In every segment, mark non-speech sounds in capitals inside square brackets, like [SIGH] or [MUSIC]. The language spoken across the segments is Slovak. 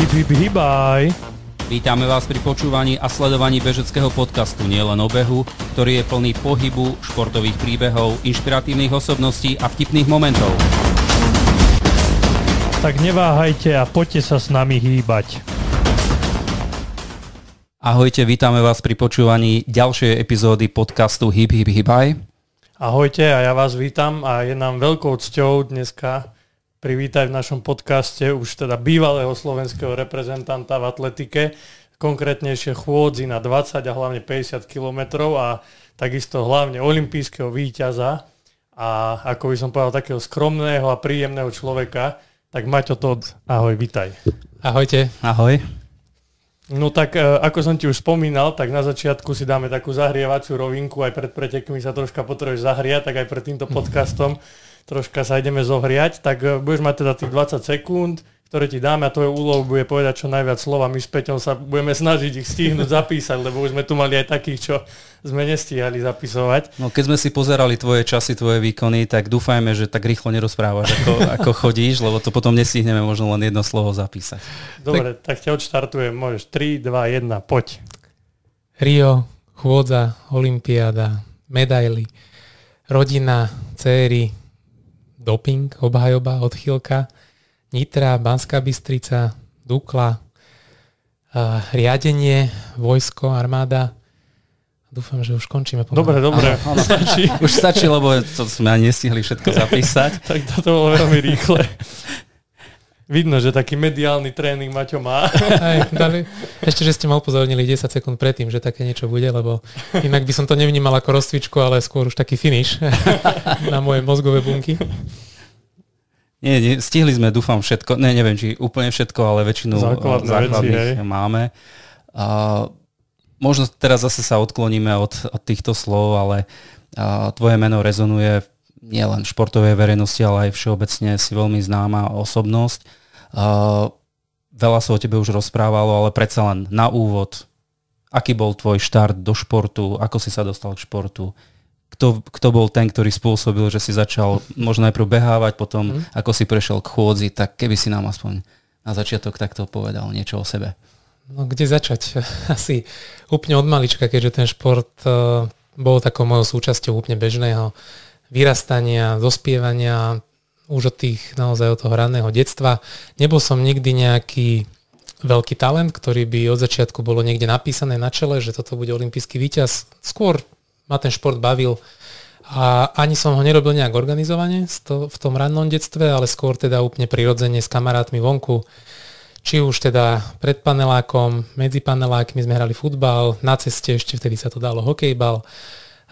Hip, hip, hibaj. Vítame vás pri počúvaní a sledovaní bežeckého podcastu Nielen o behu, ktorý je plný pohybu, športových príbehov, inšpiratívnych osobností a vtipných momentov. Tak neváhajte a poďte sa s nami hýbať. Ahojte, vítame vás pri počúvaní ďalšej epizódy podcastu Hip Hip Hibaj. Ahojte a ja vás vítam a je nám veľkou cťou dneska privítať v našom podcaste už teda bývalého slovenského reprezentanta v atletike, konkrétnejšie chôdzi na 20 a hlavne 50 km a takisto hlavne olimpijského víťaza a ako by som povedal takého skromného a príjemného človeka, tak Maťo Todd, ahoj, vitaj. Ahojte. Ahoj. No tak e, ako som ti už spomínal, tak na začiatku si dáme takú zahrievaciu rovinku, aj pred pretekmi sa troška potrebuješ zahriať, tak aj pred týmto podcastom troška sa ideme zohriať, tak e, budeš mať teda tých 20 sekúnd, ktoré ti dáme a tvoje úlohu bude povedať čo najviac slova. My s Peťom sa budeme snažiť ich stihnúť [LAUGHS] zapísať, lebo už sme tu mali aj takých, čo sme nestíhali zapisovať. No keď sme si pozerali tvoje časy, tvoje výkony, tak dúfajme, že tak rýchlo nerozprávaš, ako, [LAUGHS] ako chodíš, lebo to potom nestihneme možno len jedno slovo zapísať. Dobre, tak, tak ťa odštartujem. Môžeš 3, 2, 1, poď. Rio, chôdza, olimpiáda, medaily, rodina, céry, doping, obhajoba, odchýlka, Nitra, Banská Bystrica, Dukla, uh, riadenie, vojsko, armáda. Dúfam, že už končíme. Pomaly. Dobre, dobre. Áno, áno. Stačí. [LAUGHS] Už stačí, lebo to sme ani nestihli všetko zapísať. tak toto bolo veľmi rýchle. [LAUGHS] Vidno, že taký mediálny tréning Maťo má. [LAUGHS] Aj, dali, ešte, že ste ma upozornili 10 sekúnd predtým, že také niečo bude, lebo inak by som to nevnímal ako rozcvičku, ale skôr už taký finish [LAUGHS] na moje mozgové bunky. Nie, nie, stihli sme, dúfam, všetko. Ne, neviem, či úplne všetko, ale väčšinu Základné základných veci, máme. A, možno teraz zase sa odkloníme od, od týchto slov, ale a, tvoje meno rezonuje nielen v športovej verejnosti, ale aj všeobecne si veľmi známa osobnosť. Veľa sa o tebe už rozprávalo, ale predsa len na úvod, aký bol tvoj štart do športu, ako si sa dostal k športu, kto, kto bol ten, ktorý spôsobil, že si začal možno najprv behávať, potom mm. ako si prešiel k chôdzi, tak keby si nám aspoň na začiatok takto povedal niečo o sebe. No kde začať? [LAUGHS] Asi úplne od malička, keďže ten šport uh, bol takou mojou súčasťou úplne bežného vyrastania, dospievania, už od tých naozaj od toho raného detstva. Nebol som nikdy nejaký veľký talent, ktorý by od začiatku bolo niekde napísané na čele, že toto bude olimpijský víťaz. Skôr ma ten šport bavil a ani som ho nerobil nejak organizovane v tom rannom detstve, ale skôr teda úplne prirodzene s kamarátmi vonku. Či už teda pred panelákom, medzi panelákmi sme hrali futbal, na ceste ešte vtedy sa to dalo hokejbal,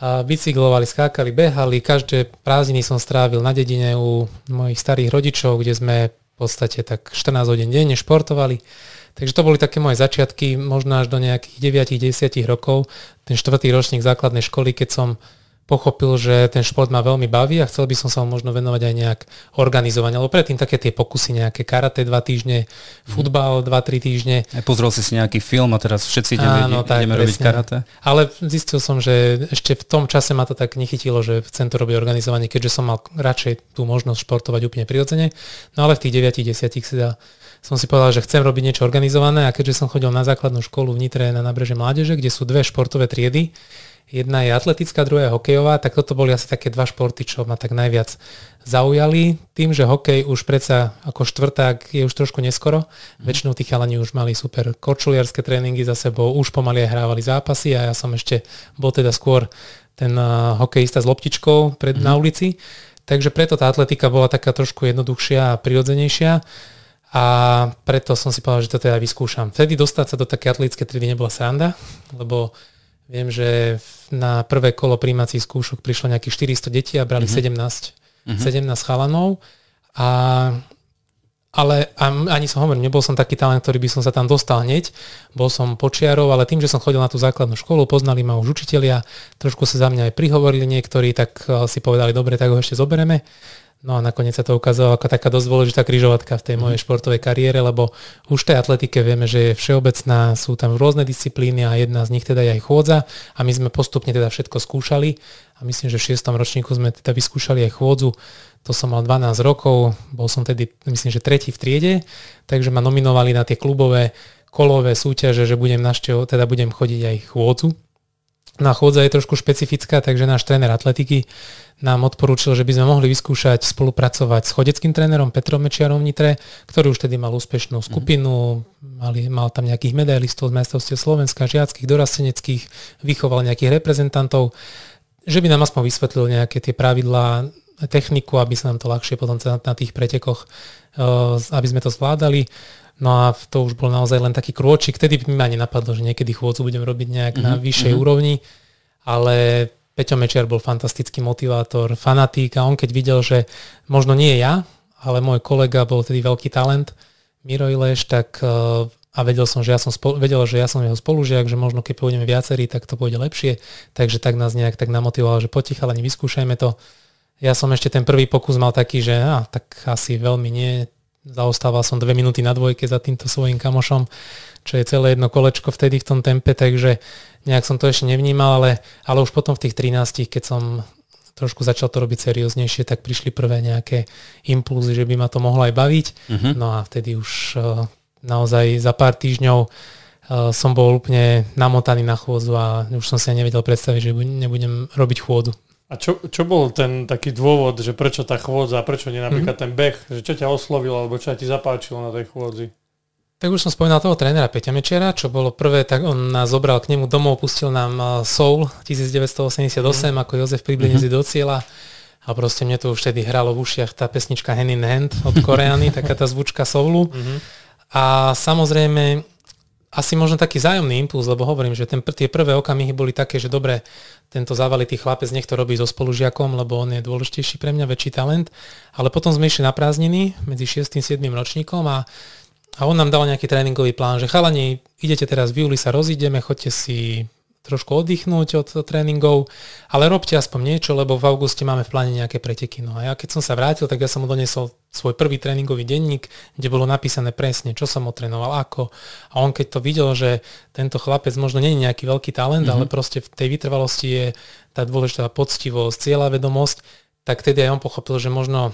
bicyklovali, skákali, behali, každé prázdniny som strávil na dedine u mojich starých rodičov, kde sme v podstate tak 14 hodín denne športovali. Takže to boli také moje začiatky, možno až do nejakých 9-10 rokov. Ten štvrtý ročník základnej školy, keď som pochopil, že ten šport ma veľmi baví a chcel by som sa ho možno venovať aj nejak organizovane. Lebo predtým také tie pokusy, nejaké karate dva týždne, mhm. futbal dva, tri týždne. Aj pozrel si si nejaký film a teraz všetci ideme, Áno, tak, ideme robiť karate. Ale zistil som, že ešte v tom čase ma to tak nechytilo, že chcem to robiť organizovanie, keďže som mal radšej tú možnosť športovať úplne prirodzene. No ale v tých 9-10 si dá som si povedal, že chcem robiť niečo organizované a keďže som chodil na základnú školu v Nitre na nábreže mládeže, kde sú dve športové triedy, jedna je atletická, druhá je hokejová, tak toto boli asi také dva športy, čo ma tak najviac zaujali. Tým, že hokej už predsa ako štvrták je už trošku neskoro, mm. väčšinou tí chalani už mali super korčuliarské tréningy za sebou, už pomaly aj hrávali zápasy a ja som ešte bol teda skôr ten uh, hokejista s loptičkou pred, mm. na ulici. Takže preto tá atletika bola taká trošku jednoduchšia a prirodzenejšia a preto som si povedal, že to teda vyskúšam. Vtedy dostať sa do také atletické triedy nebola sranda, lebo viem, že na prvé kolo príjmacích skúšok prišlo nejakých 400 detí a brali mm-hmm. 17, mm-hmm. 17 chalanov. A, ale ani som hovoril, nebol som taký talent, ktorý by som sa tam dostal hneď. Bol som počiarov, ale tým, že som chodil na tú základnú školu, poznali ma už učitelia, trošku sa za mňa aj prihovorili niektorí, tak eh, si povedali, dobre, tak ho ešte zoberieme. No a nakoniec sa to ukázalo ako taká dosť dôležitá kryžovatka v tej mm. mojej športovej kariére, lebo už v tej atletike vieme, že je všeobecná, sú tam rôzne disciplíny a jedna z nich teda je aj chôdza a my sme postupne teda všetko skúšali a myslím, že v šiestom ročníku sme teda vyskúšali aj chôdzu. To som mal 12 rokov, bol som tedy myslím, že tretí v triede, takže ma nominovali na tie klubové kolové súťaže, že budem naštevo, teda budem chodiť aj chôdzu. Na chôdza je trošku špecifická, takže náš tréner atletiky nám odporúčil, že by sme mohli vyskúšať spolupracovať s chodeckým trénerom Petrom Mečiarom v Nitre, ktorý už tedy mal úspešnú skupinu, mali, mal tam nejakých medailistov z majstrovstiev Slovenska, žiackých, dorasteneckých, vychoval nejakých reprezentantov, že by nám aspoň vysvetlil nejaké tie pravidlá, techniku, aby sa nám to ľahšie potom na, tých pretekoch, uh, aby sme to zvládali. No a to už bol naozaj len taký krôčik. Vtedy by mi ani napadlo, že niekedy chôdzu budem robiť nejak mm-hmm. na mhm, vyššej mm-hmm. úrovni, ale Peťo Mečiar bol fantastický motivátor, fanatík a on keď videl, že možno nie ja, ale môj kolega bol tedy veľký talent, Miro Ileš, tak eh, a vedel som, že ja som spolu, vedel, že ja som jeho spolužiak, že možno keď pôjdeme viacerí, tak to pôjde lepšie, takže tak nás nejak tak namotivoval, že poticha, ale vyskúšajme to. Ja som ešte ten prvý pokus mal taký, že á, tak asi veľmi nie, zaostával som dve minúty na dvojke za týmto svojim kamošom, čo je celé jedno kolečko vtedy v tom tempe, takže nejak som to ešte nevnímal, ale, ale už potom v tých 13, keď som trošku začal to robiť serióznejšie, tak prišli prvé nejaké impulzy, že by ma to mohlo aj baviť. Uh-huh. No a vtedy už uh, naozaj za pár týždňov uh, som bol úplne namotaný na chôdzu a už som si nevedel predstaviť, že nebudem robiť chôdu. A čo, čo bol ten taký dôvod, že prečo tá chôdza, prečo nie napríklad mm-hmm. ten beh, že čo ťa oslovilo, alebo čo ti zapáčilo na tej chôdzi? Tak už som spomínal toho trénera Peťa Mečera, čo bolo prvé, tak on nás zobral k nemu domov, pustil nám uh, Soul 1988 mm. ako Jozef Priblinici mm-hmm. do cieľa a proste mne to už vtedy hralo v ušiach tá pesnička Hand in Hand od Koreany, [LAUGHS] taká tá zvučka soulu. Mm-hmm. A samozrejme asi možno taký zájomný impuls, lebo hovorím, že ten, tie prvé okamihy boli také, že dobre, tento závalitý chlapec nech to robí so spolužiakom, lebo on je dôležitejší pre mňa, väčší talent. Ale potom sme išli na prázdniny medzi 6. a 7. ročníkom a a on nám dal nejaký tréningový plán, že chalani, idete teraz v júli sa rozídeme, chodte si trošku oddychnúť od tréningov, ale robte aspoň niečo, lebo v auguste máme v pláne nejaké preteky. No a ja keď som sa vrátil, tak ja som mu donesol svoj prvý tréningový denník, kde bolo napísané presne, čo som otrénoval, ako. A on keď to videl, že tento chlapec možno nie je nejaký veľký talent, mm-hmm. ale proste v tej vytrvalosti je tá dôležitá poctivosť, cieľa vedomosť, tak tedy aj on pochopil, že možno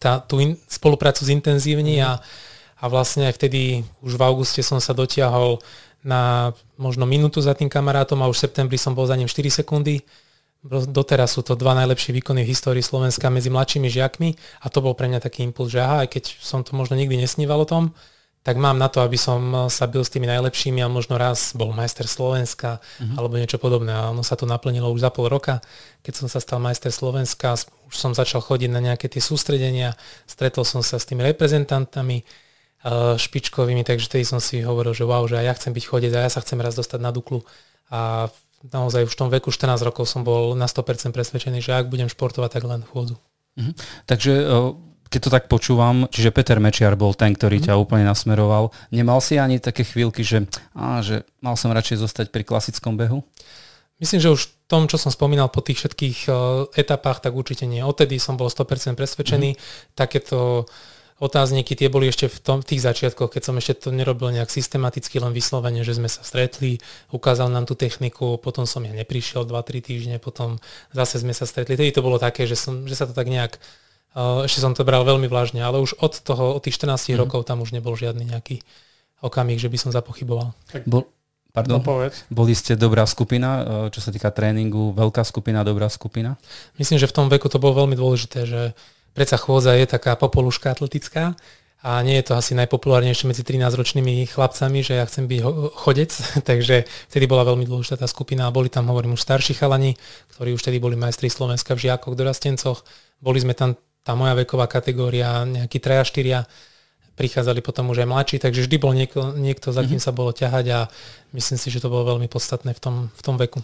tá, tú in, spoluprácu zintenzívni mm-hmm. a a vlastne aj vtedy už v auguste som sa dotiahol na možno minútu za tým kamarátom a už v septembri som bol za ním 4 sekundy. Doteraz sú to dva najlepšie výkony v histórii Slovenska medzi mladšími žiakmi a to bol pre mňa taký impuls, že aha, aj keď som to možno nikdy nesníval o tom, tak mám na to, aby som sa bil s tými najlepšími a možno raz bol majster Slovenska uh-huh. alebo niečo podobné. A ono sa to naplnilo už za pol roka. Keď som sa stal majster Slovenska, už som začal chodiť na nejaké tie sústredenia, stretol som sa s tými reprezentantami, špičkovými, takže tedy som si hovoril, že wow, že aj ja chcem byť chodec a ja sa chcem raz dostať na Duklu a naozaj už v tom veku 14 rokov som bol na 100% presvedčený, že ak budem športovať, tak len chôdzu. Mhm. Takže keď to tak počúvam, čiže Peter Mečiar bol ten, ktorý mm. ťa úplne nasmeroval. Nemal si ani také chvíľky, že, á, že mal som radšej zostať pri klasickom behu? Myslím, že už v tom, čo som spomínal po tých všetkých uh, etapách, tak určite nie. Odtedy som bol 100% presvedčený. Mm. Takéto uh, otázniky, tie boli ešte v, tom, v tých začiatkoch, keď som ešte to nerobil nejak systematicky, len vyslovene, že sme sa stretli, ukázal nám tú techniku, potom som ja neprišiel 2-3 týždne, potom zase sme sa stretli. Tedy to bolo také, že, som, že sa to tak nejak, uh, ešte som to bral veľmi vážne, ale už od toho, od tých 14 mm. rokov tam už nebol žiadny nejaký okamih, že by som zapochyboval. Tak, bol, Pardon, no boli ste dobrá skupina, e, čo sa týka tréningu, veľká skupina, dobrá skupina? Myslím, že v tom veku to bolo veľmi dôležité, že predsa chôdza je taká popoluška atletická a nie je to asi najpopulárnejšie medzi 13-ročnými chlapcami, že ja chcem byť chodec, [LAUGHS] takže vtedy bola veľmi dôležitá tá skupina a boli tam, hovorím, už starší chalani, ktorí už vtedy boli majstri Slovenska v žiakoch, dorastencoch. Boli sme tam, tá moja veková kategória, nejakí 3 4 prichádzali potom už aj mladší, takže vždy bol niekto, niekto za kým mm-hmm. sa bolo ťahať a myslím si, že to bolo veľmi podstatné v tom, v tom veku.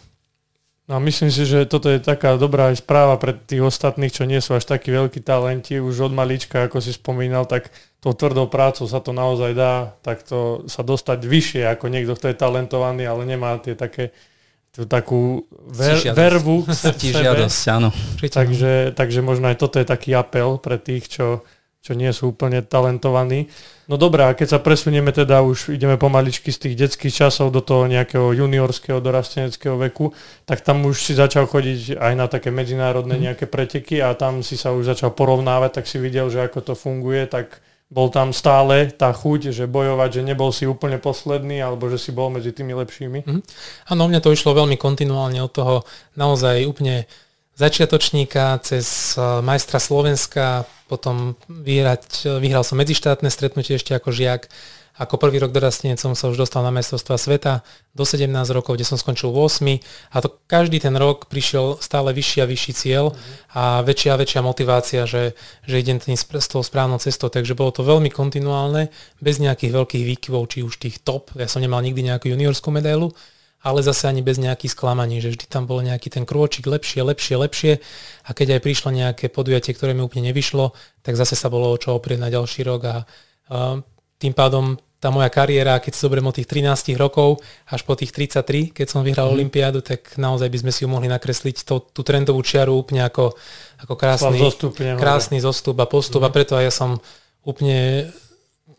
No a myslím si, že toto je taká dobrá aj správa pre tých ostatných, čo nie sú až takí veľkí talenti. Už od malička, ako si spomínal, tak tou tvrdou prácou sa to naozaj dá takto sa dostať vyššie ako niekto, kto je talentovaný, ale nemá tie také tú takú ver, vervu žiadosť, áno. Takže, takže možno aj toto je taký apel pre tých, čo, čo nie sú úplne talentovaní. No dobré, a keď sa presunieme teda, už ideme pomaličky z tých detských časov do toho nejakého juniorského, dorasteneckého veku, tak tam už si začal chodiť aj na také medzinárodné mhm. nejaké preteky a tam si sa už začal porovnávať, tak si videl, že ako to funguje, tak bol tam stále tá chuť, že bojovať, že nebol si úplne posledný, alebo že si bol medzi tými lepšími? Mm. Áno, mňa to išlo veľmi kontinuálne od toho naozaj úplne začiatočníka cez eh, majstra Slovenska, potom vyhrať, vyhral som medzištátne stretnutie ešte ako žiak, ako prvý rok dorastenec som sa už dostal na majstrovstva sveta do 17 rokov, kde som skončil 8 a to každý ten rok prišiel stále vyšší a vyšší cieľ a väčšia a väčšia motivácia, že, že idem tým s tou správnou cestou. Takže bolo to veľmi kontinuálne, bez nejakých veľkých výkyvov, či už tých top. Ja som nemal nikdy nejakú juniorskú medailu, ale zase ani bez nejakých sklamaní, že vždy tam bol nejaký ten krôčik lepšie, lepšie, lepšie a keď aj prišlo nejaké podujatie, ktoré mi úplne nevyšlo, tak zase sa bolo o čo oprieť na ďalší rok a tým pádom tá moja kariéra, keď si zoberiem od tých 13 rokov až po tých 33, keď som vyhral mm. Olympiádu, tak naozaj by sme si ju mohli nakresliť to, tú trendovú čiaru úplne ako, ako krásny, zostup, krásny zostup a postup mm. a preto aj ja som úplne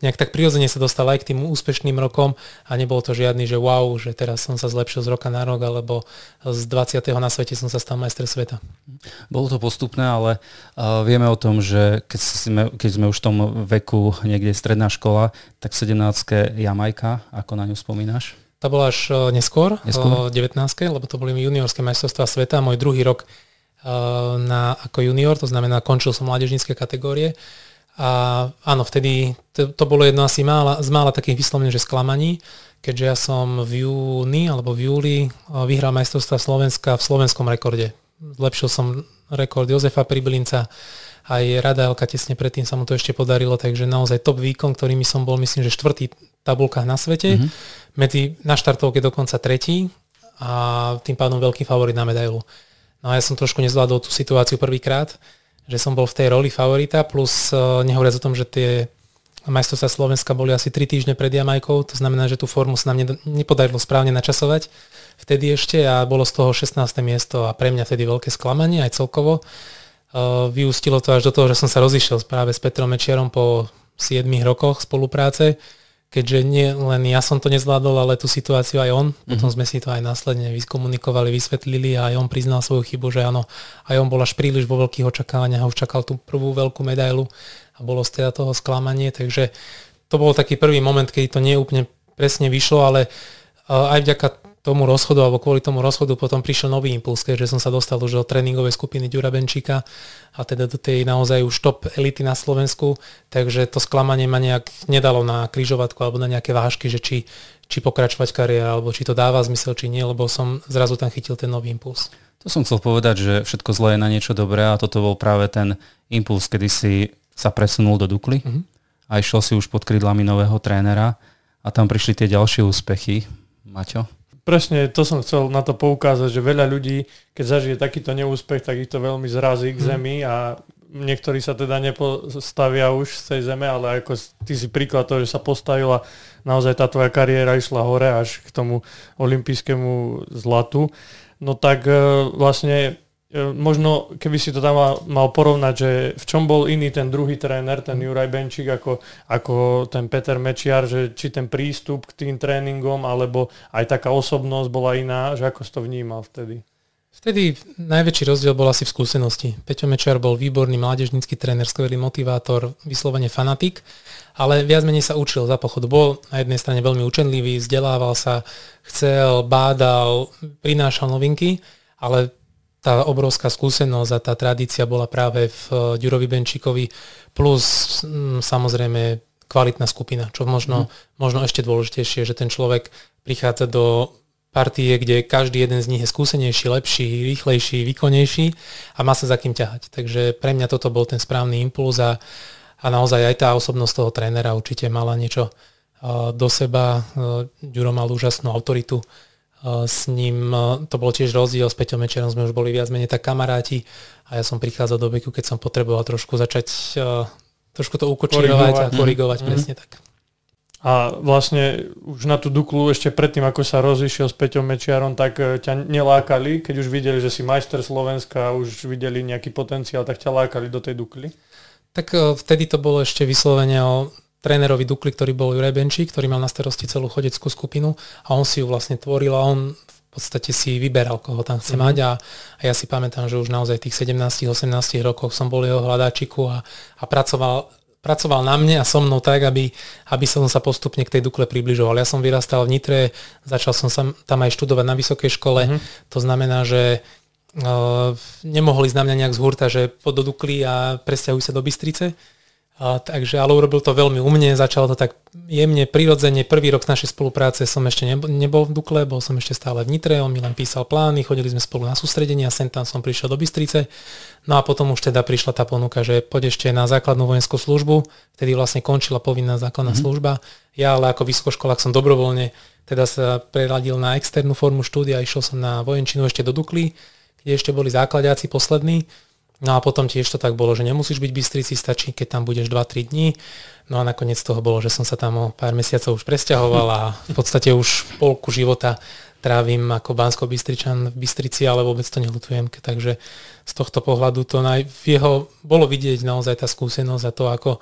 nejak tak prirodzene sa dostal aj k tým úspešným rokom a nebolo to žiadny, že wow, že teraz som sa zlepšil z roka na rok, alebo z 20. na svete som sa stal majster sveta. Bolo to postupné, ale uh, vieme o tom, že keď sme, keď sme už v tom veku niekde stredná škola, tak v 17. Jamajka, ako na ňu spomínaš? Tá bola až uh, neskôr, neskôr? 19. lebo to boli juniorské majstrovstvá sveta. Môj druhý rok uh, na, ako junior, to znamená, končil som mládežnícke kategórie a áno, vtedy to, to bolo jedno asi mála, z mála takých vyslovene, že sklamaní, keďže ja som v júni alebo v júli vyhral majstrovstva Slovenska v slovenskom rekorde. Zlepšil som rekord Jozefa Pribilinca, aj Rada Elka tesne predtým sa mu to ešte podarilo, takže naozaj top výkon, ktorými som bol myslím, že štvrtý tabulkách na svete. Mm-hmm. Medzi, na štartovke dokonca tretí a tým pádom veľký favorit na medailu. No a ja som trošku nezvládol tú situáciu prvýkrát, že som bol v tej roli favorita, plus uh, nehovoriac o tom, že tie majstrovstvá Slovenska boli asi 3 týždne pred Jamajkou, to znamená, že tú formu sa nám nepodarilo správne načasovať vtedy ešte a bolo z toho 16. miesto a pre mňa vtedy veľké sklamanie aj celkovo. Uh, vyústilo to až do toho, že som sa rozišiel práve s Petrom Mečiarom po 7 rokoch spolupráce, keďže nie len ja som to nezvládol, ale tú situáciu aj on. Mm-hmm. Potom sme si to aj následne vyskomunikovali, vysvetlili a aj on priznal svoju chybu, že áno, aj on bol až príliš vo veľkých očakávaniach a už čakal tú prvú veľkú medailu a bolo z teda toho sklamanie, takže to bol taký prvý moment, keď to nie úplne presne vyšlo, ale aj vďaka tomu rozchodu, alebo kvôli tomu rozchodu potom prišiel nový impuls, keďže som sa dostal už do tréningovej skupiny Ďura Benčíka a teda do tej naozaj už top elity na Slovensku, takže to sklamanie ma nejak nedalo na kryžovatku alebo na nejaké vážky, že či, či pokračovať kariéra, alebo či to dáva zmysel, či nie, lebo som zrazu tam chytil ten nový impuls. To som chcel povedať, že všetko zlé je na niečo dobré a toto bol práve ten impuls, kedy si sa presunul do Dukly mm-hmm. a išiel si už pod krídlami nového trénera a tam prišli tie ďalšie úspechy. Maťo? Presne to som chcel na to poukázať, že veľa ľudí, keď zažije takýto neúspech, tak ich to veľmi zrazí k mhm. zemi a niektorí sa teda nepostavia už z tej zeme, ale ako ty si príklad toho, že sa postavila naozaj tá tvoja kariéra išla hore až k tomu olympijskému zlatu. No tak e, vlastne možno keby si to tam mal porovnať, že v čom bol iný ten druhý tréner, ten Juraj Benčík, ako, ako ten Peter Mečiar, že či ten prístup k tým tréningom, alebo aj taká osobnosť bola iná, že ako si to vnímal vtedy? Vtedy najväčší rozdiel bol asi v skúsenosti. Peťo Mečiar bol výborný mládežnícky tréner, skvelý motivátor, vyslovene fanatik, ale viac menej sa učil za pochodu. Bol na jednej strane veľmi učenlivý, vzdelával sa, chcel, bádal, prinášal novinky, ale tá obrovská skúsenosť a tá tradícia bola práve v eh, Ďurovi Benčíkovi plus m, mm, samozrejme kvalitná skupina, čo možno, mm. možno ešte dôležitejšie, že ten človek prichádza do partie, kde každý jeden z nich je skúsenejší, lepší, rýchlejší, výkonnejší a má sa za kým ťahať. Takže pre mňa toto bol ten správny impuls a, a naozaj aj tá osobnosť toho trénera určite mala niečo uh, do seba. Uh, Ďuro mal úžasnú autoritu, s ním to bol tiež rozdiel, s Peťom Mečerom sme už boli viac menej tak kamaráti a ja som prichádzal do veku, keď som potreboval trošku začať trošku to ukočírovať a korigovať, mm. presne tak. A vlastne už na tú Duklu ešte predtým, ako sa rozišiel s Peťom Mečiarom, tak e, ťa nelákali, keď už videli, že si majster Slovenska a už videli nejaký potenciál, tak ťa lákali do tej Dukly? Tak e, vtedy to bolo ešte vyslovene o trénerovi Dukly, ktorý bol Juraj Benčí, ktorý mal na starosti celú chodeckú skupinu a on si ju vlastne tvoril a on v podstate si vyberal, koho tam chce mm-hmm. mať a, a ja si pamätám, že už naozaj tých 17-18 rokov som bol jeho hľadáčiku a, a pracoval pracoval na mne a so mnou tak, aby, aby som sa postupne k tej Dukle približoval. Ja som vyrastal v Nitre, začal som sa tam aj študovať na vysokej škole, mm-hmm. to znamená, že uh, nemohli ísť na mňa nejak z hurta, že pod do Dukly a presťahujú sa do Bystrice. A, takže, ale urobil to veľmi umne, začalo to tak jemne, prirodzene. Prvý rok našej spolupráce som ešte nebol, nebol v Dukle, bol som ešte stále v Nitre, on mi len písal plány, chodili sme spolu na sústredenie a sem tam som prišiel do Bystrice. No a potom už teda prišla tá ponuka, že poď ešte na základnú vojenskú službu, vtedy vlastne končila povinná základná mm-hmm. služba. Ja ale ako vysokoškolák som dobrovoľne teda sa preradil na externú formu štúdia, išiel som na vojenčinu ešte do Dukly, kde ešte boli základiaci poslední. No a potom tiež to tak bolo, že nemusíš byť Bystrici, stačí, keď tam budeš 2-3 dní. No a nakoniec toho bolo, že som sa tam o pár mesiacov už presťahoval a v podstate už polku života trávim ako bansko bystričan v Bystrici, ale vôbec to nelutujem. Takže z tohto pohľadu to naj, v jeho bolo vidieť naozaj tá skúsenosť a to, ako,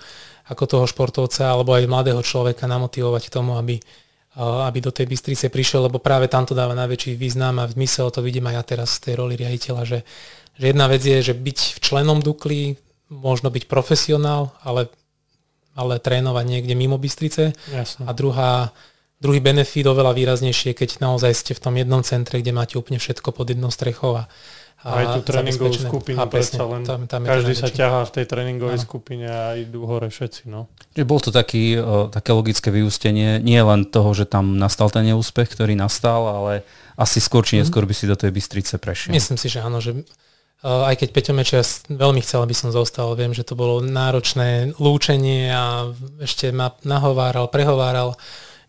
ako toho športovca alebo aj mladého človeka namotivovať k tomu, aby, aby do tej Bystrice prišiel, lebo práve tam to dáva najväčší význam a zmysel, to vidím aj ja teraz z tej roli riaditeľa, že že jedna vec je, že byť členom Dukly, možno byť profesionál, ale, ale trénovať niekde mimo Bystrice. Jasne. A druhá, druhý benefit oveľa výraznejšie, keď naozaj ste v tom jednom centre, kde máte úplne všetko pod jednou strechou a, a aj tú tréningovú skupinu, a presne, len tam, tam každý sa ťahá v tej tréningovej ano. skupine a idú hore všetci. No. Že bol to taký, o, také logické vyústenie, nie len toho, že tam nastal ten neúspech, ktorý nastal, ale asi skôr či mhm. neskôr by si do tej Bystrice prešiel. Myslím si, že áno, že aj keď Peťo Mečer veľmi chcel, aby som zostal, viem, že to bolo náročné lúčenie a ešte ma nahováral, prehováral,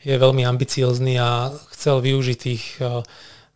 je veľmi ambiciózny a chcel využiť tých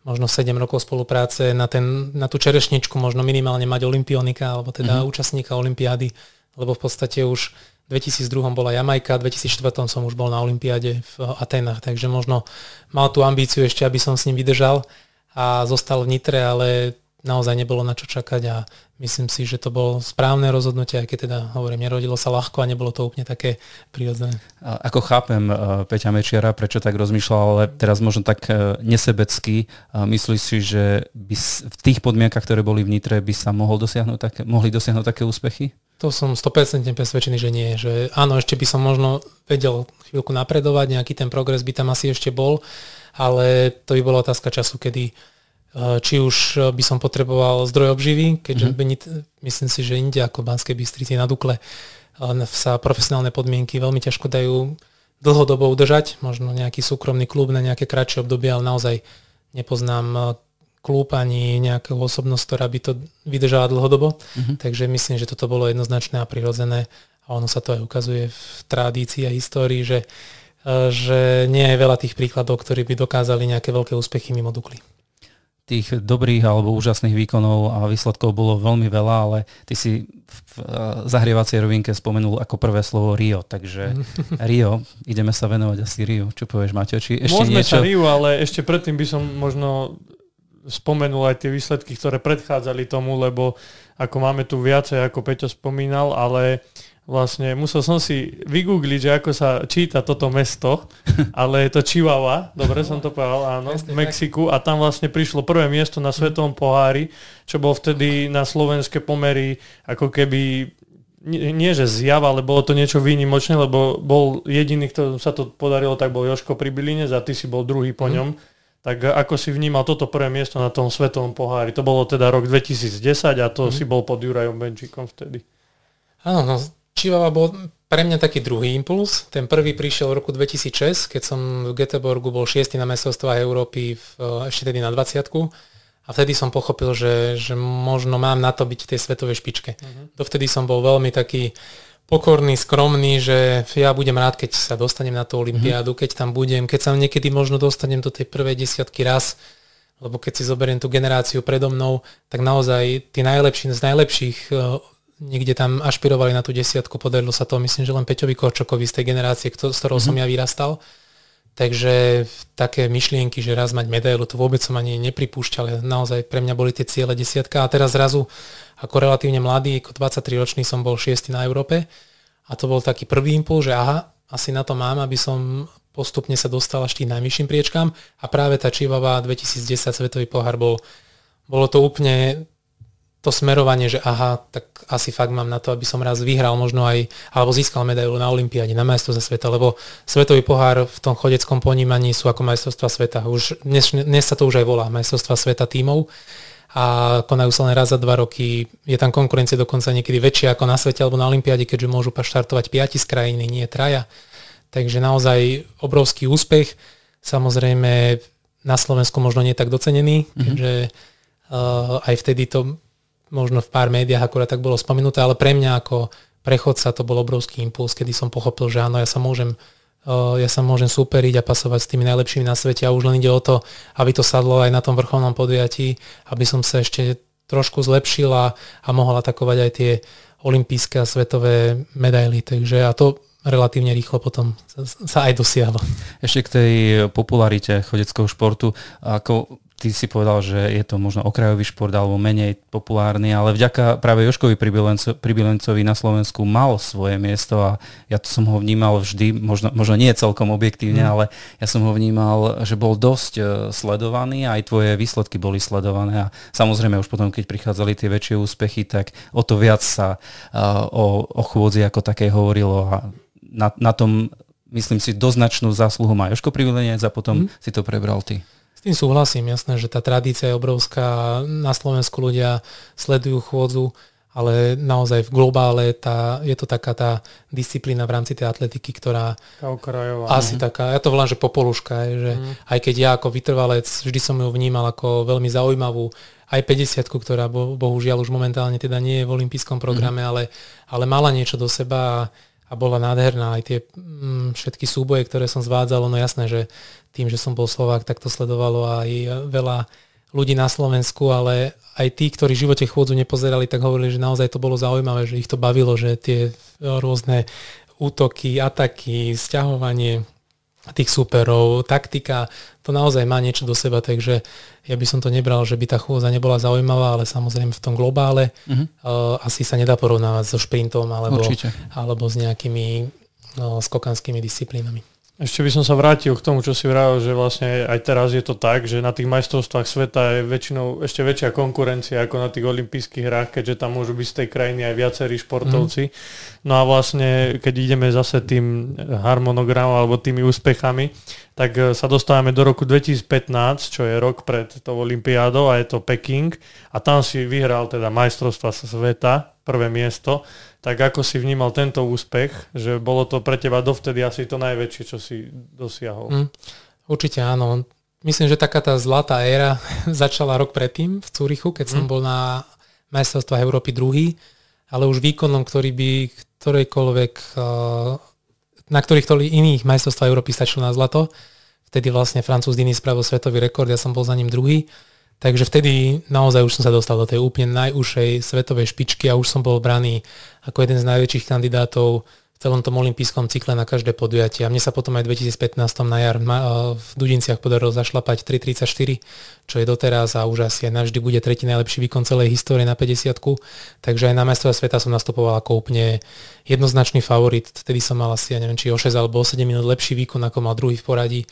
možno 7 rokov spolupráce na, ten, na tú čerešničku, možno minimálne mať olimpionika, alebo teda mm-hmm. účastníka olympiády, lebo v podstate už v 2002 bola Jamajka, v 2004 som už bol na olympiáde v Atenách, takže možno mal tú ambíciu ešte, aby som s ním vydržal a zostal v Nitre, ale naozaj nebolo na čo čakať a myslím si, že to bolo správne rozhodnutie, aj keď teda hovorím, nerodilo sa ľahko a nebolo to úplne také prírodzené. Ako chápem uh, Peťa Mečiara, prečo tak rozmýšľal, ale teraz možno tak uh, nesebecky, uh, myslíš si, že by v tých podmienkach, ktoré boli v Nitre, by sa mohol dosiahnuť také, mohli dosiahnuť také úspechy? To som 100% presvedčený, že nie. Že áno, ešte by som možno vedel chvíľku napredovať, nejaký ten progres by tam asi ešte bol, ale to by bola otázka času, kedy či už eh, by som potreboval zdroj obživy, keďže mm-hmm. myslím si, že inde ako Banskej Bystrici na Dukle eh, sa profesionálne podmienky veľmi ťažko dajú dlhodobo udržať, možno nejaký súkromný klub na nejaké kratšie obdobie, ale naozaj nepoznám klub ani nejakú osobnosť, ktorá by to vydržala dlhodobo. Mm-hmm. Takže myslím, že toto bolo jednoznačné a prirodzené a ono sa to aj ukazuje v tradícii a histórii, že, že nie je veľa tých príkladov, ktorí by dokázali nejaké veľké úspechy mimo Dukly tých dobrých alebo úžasných výkonov a výsledkov bolo veľmi veľa, ale ty si v zahrievacej rovinke spomenul ako prvé slovo Rio, takže [LAUGHS] Rio, ideme sa venovať asi Rio. Čo povieš, Maťo? Či ešte Môžeme niečo... sa Rio, ale ešte predtým by som možno spomenul aj tie výsledky, ktoré predchádzali tomu, lebo ako máme tu viacej, ako Peťo spomínal, ale vlastne musel som si vygoogliť, že ako sa číta toto mesto, [LAUGHS] ale je to Chihuahua, dobre som to povedal, áno, v Mexiku a tam vlastne prišlo prvé miesto na Svetovom pohári, čo bol vtedy na slovenské pomery ako keby nie, nie že zjav, ale bolo to niečo výnimočné, lebo bol jediný, kto sa to podarilo, tak bol Joško Pribilinec a ty si bol druhý po mhm. ňom. Mm. Tak ako si vnímal toto prvé miesto na tom svetovom pohári? To bolo teda rok 2010 a to mm. si bol pod Jurajom Benčíkom vtedy. Áno, no Chihuahua bol pre mňa taký druhý impuls. Ten prvý prišiel v roku 2006, keď som v Göteborgu bol šiestý na mestrovstvách Európy, v, ešte tedy na 20 a vtedy som pochopil, že, že možno mám na to byť v tej svetovej špičke. Uh-huh. Dovtedy som bol veľmi taký pokorný, skromný, že ja budem rád, keď sa dostanem na tú olympiádu, uh-huh. keď tam budem, keď sa niekedy možno dostanem do tej prvej desiatky raz, lebo keď si zoberiem tú generáciu predo mnou, tak naozaj tí najlepší z najlepších niekde tam ašpirovali na tú desiatku, podarilo sa to, myslím, že len Peťovi Korčokovi z tej generácie, s ktorou mm-hmm. som mhm. ja vyrastal. Takže také myšlienky, že raz mať medailu, to vôbec som ani nepripúšťal. Naozaj pre mňa boli tie ciele desiatka a teraz zrazu ako relatívne mladý, ako 23 ročný som bol šiestý na Európe a to bol taký prvý impuls, že aha, asi na to mám, aby som postupne sa dostal až tým najvyšším priečkám a práve tá Čivava 2010 Svetový pohár bol, bolo to úplne to smerovanie, že aha, tak asi fakt mám na to, aby som raz vyhral možno aj, alebo získal medailu na Olympiáde, na majstrovstve sveta, lebo svetový pohár v tom chodeckom ponímaní sú ako majstrovstva sveta. Už, dnes, dnes sa to už aj volá majstrovstva sveta tímov a konajú sa len raz za dva roky. Je tam konkurencia dokonca niekedy väčšia ako na svete alebo na Olympiáde, keďže môžu štartovať piati z krajiny, nie traja. Takže naozaj obrovský úspech. Samozrejme na Slovensku možno nie tak docenený, mm-hmm. keďže uh, aj vtedy to možno v pár médiách akurát tak bolo spomenuté, ale pre mňa ako prechodca to bol obrovský impuls, kedy som pochopil, že áno, ja sa môžem ja sa môžem superiť a pasovať s tými najlepšími na svete a už len ide o to, aby to sadlo aj na tom vrcholnom podujatí, aby som sa ešte trošku zlepšila a mohol atakovať aj tie olympijské a svetové medaily. Takže a to relatívne rýchlo potom sa aj dosiahlo. Ešte k tej popularite chodeckého športu, ako ty si povedal, že je to možno okrajový šport alebo menej populárny, ale vďaka práve Joškovi Pribilencovi na Slovensku mal svoje miesto a ja to som ho vnímal vždy, možno, možno nie celkom objektívne, mm. ale ja som ho vnímal, že bol dosť uh, sledovaný a aj tvoje výsledky boli sledované a samozrejme už potom, keď prichádzali tie väčšie úspechy, tak o to viac sa uh, o, o chôdzi ako také hovorilo a na, na tom myslím si doznačnú zásluhu má Joško Privilenec a potom mm. si to prebral ty. S tým súhlasím, jasné, že tá tradícia je obrovská. Na Slovensku ľudia sledujú chôdzu, ale naozaj v globále tá, je to taká tá disciplína v rámci tej atletiky, ktorá okrajová, asi ne? taká, ja to volám, že popoluška, je, že mm. aj keď ja ako vytrvalec vždy som ju vnímal ako veľmi zaujímavú, aj 50 ktorá bo, bohužiaľ už momentálne teda nie je v olympijskom programe, mm. ale, ale mala niečo do seba a a bola nádherná. Aj tie mm, všetky súboje, ktoré som zvádzal, no jasné, že tým, že som bol Slovák, tak to sledovalo aj veľa ľudí na Slovensku, ale aj tí, ktorí v živote chôdzu nepozerali, tak hovorili, že naozaj to bolo zaujímavé, že ich to bavilo, že tie rôzne útoky, ataky, sťahovanie, tých superov, taktika, to naozaj má niečo do seba, takže ja by som to nebral, že by tá chôdza nebola zaujímavá, ale samozrejme v tom globále uh-huh. uh, asi sa nedá porovnávať so šprintom alebo, alebo s nejakými uh, skokanskými disciplínami. Ešte by som sa vrátil k tomu, čo si vravil, že vlastne aj teraz je to tak, že na tých majstrovstvách sveta je väčšinou ešte väčšia konkurencia ako na tých olympijských hrách, keďže tam môžu byť z tej krajiny aj viacerí športovci. Mm. No a vlastne, keď ideme zase tým harmonogramom alebo tými úspechami, tak e, sa dostávame do roku 2015, čo je rok pred tou olympiádou a je to Peking a tam si vyhral teda majstrovstva sveta, prvé miesto tak ako si vnímal tento úspech, že bolo to pre teba dovtedy asi to najväčšie, čo si dosiahol? Mm, určite áno. Myslím, že taká tá zlatá éra [LAUGHS] začala rok predtým v Cúrichu, keď mm. som bol na majstrovstvách Európy druhý, ale už výkonom, ktorý by ktorejkoľvek, eh, na ktorých iných majstrovstvách Európy stačilo na zlato. Vtedy vlastne Francúz Dini spravil svetový rekord, ja som bol za ním druhý. Takže vtedy naozaj už som sa dostal do tej úplne najúžšej svetovej špičky a už som bol braný ako jeden z najväčších kandidátov v celom tom olympijskom cykle na každé podujatie. A mne sa potom aj v 2015 na jar v Dudinciach podarilo zašlapať 3.34, čo je doteraz a už asi aj navždy bude tretí najlepší výkon celej histórie na 50 Takže aj na majstrova sveta som nastupoval ako úplne jednoznačný favorit. Vtedy som mal asi, ja neviem, či o 6 alebo o 7 minút lepší výkon, ako mal druhý v poradí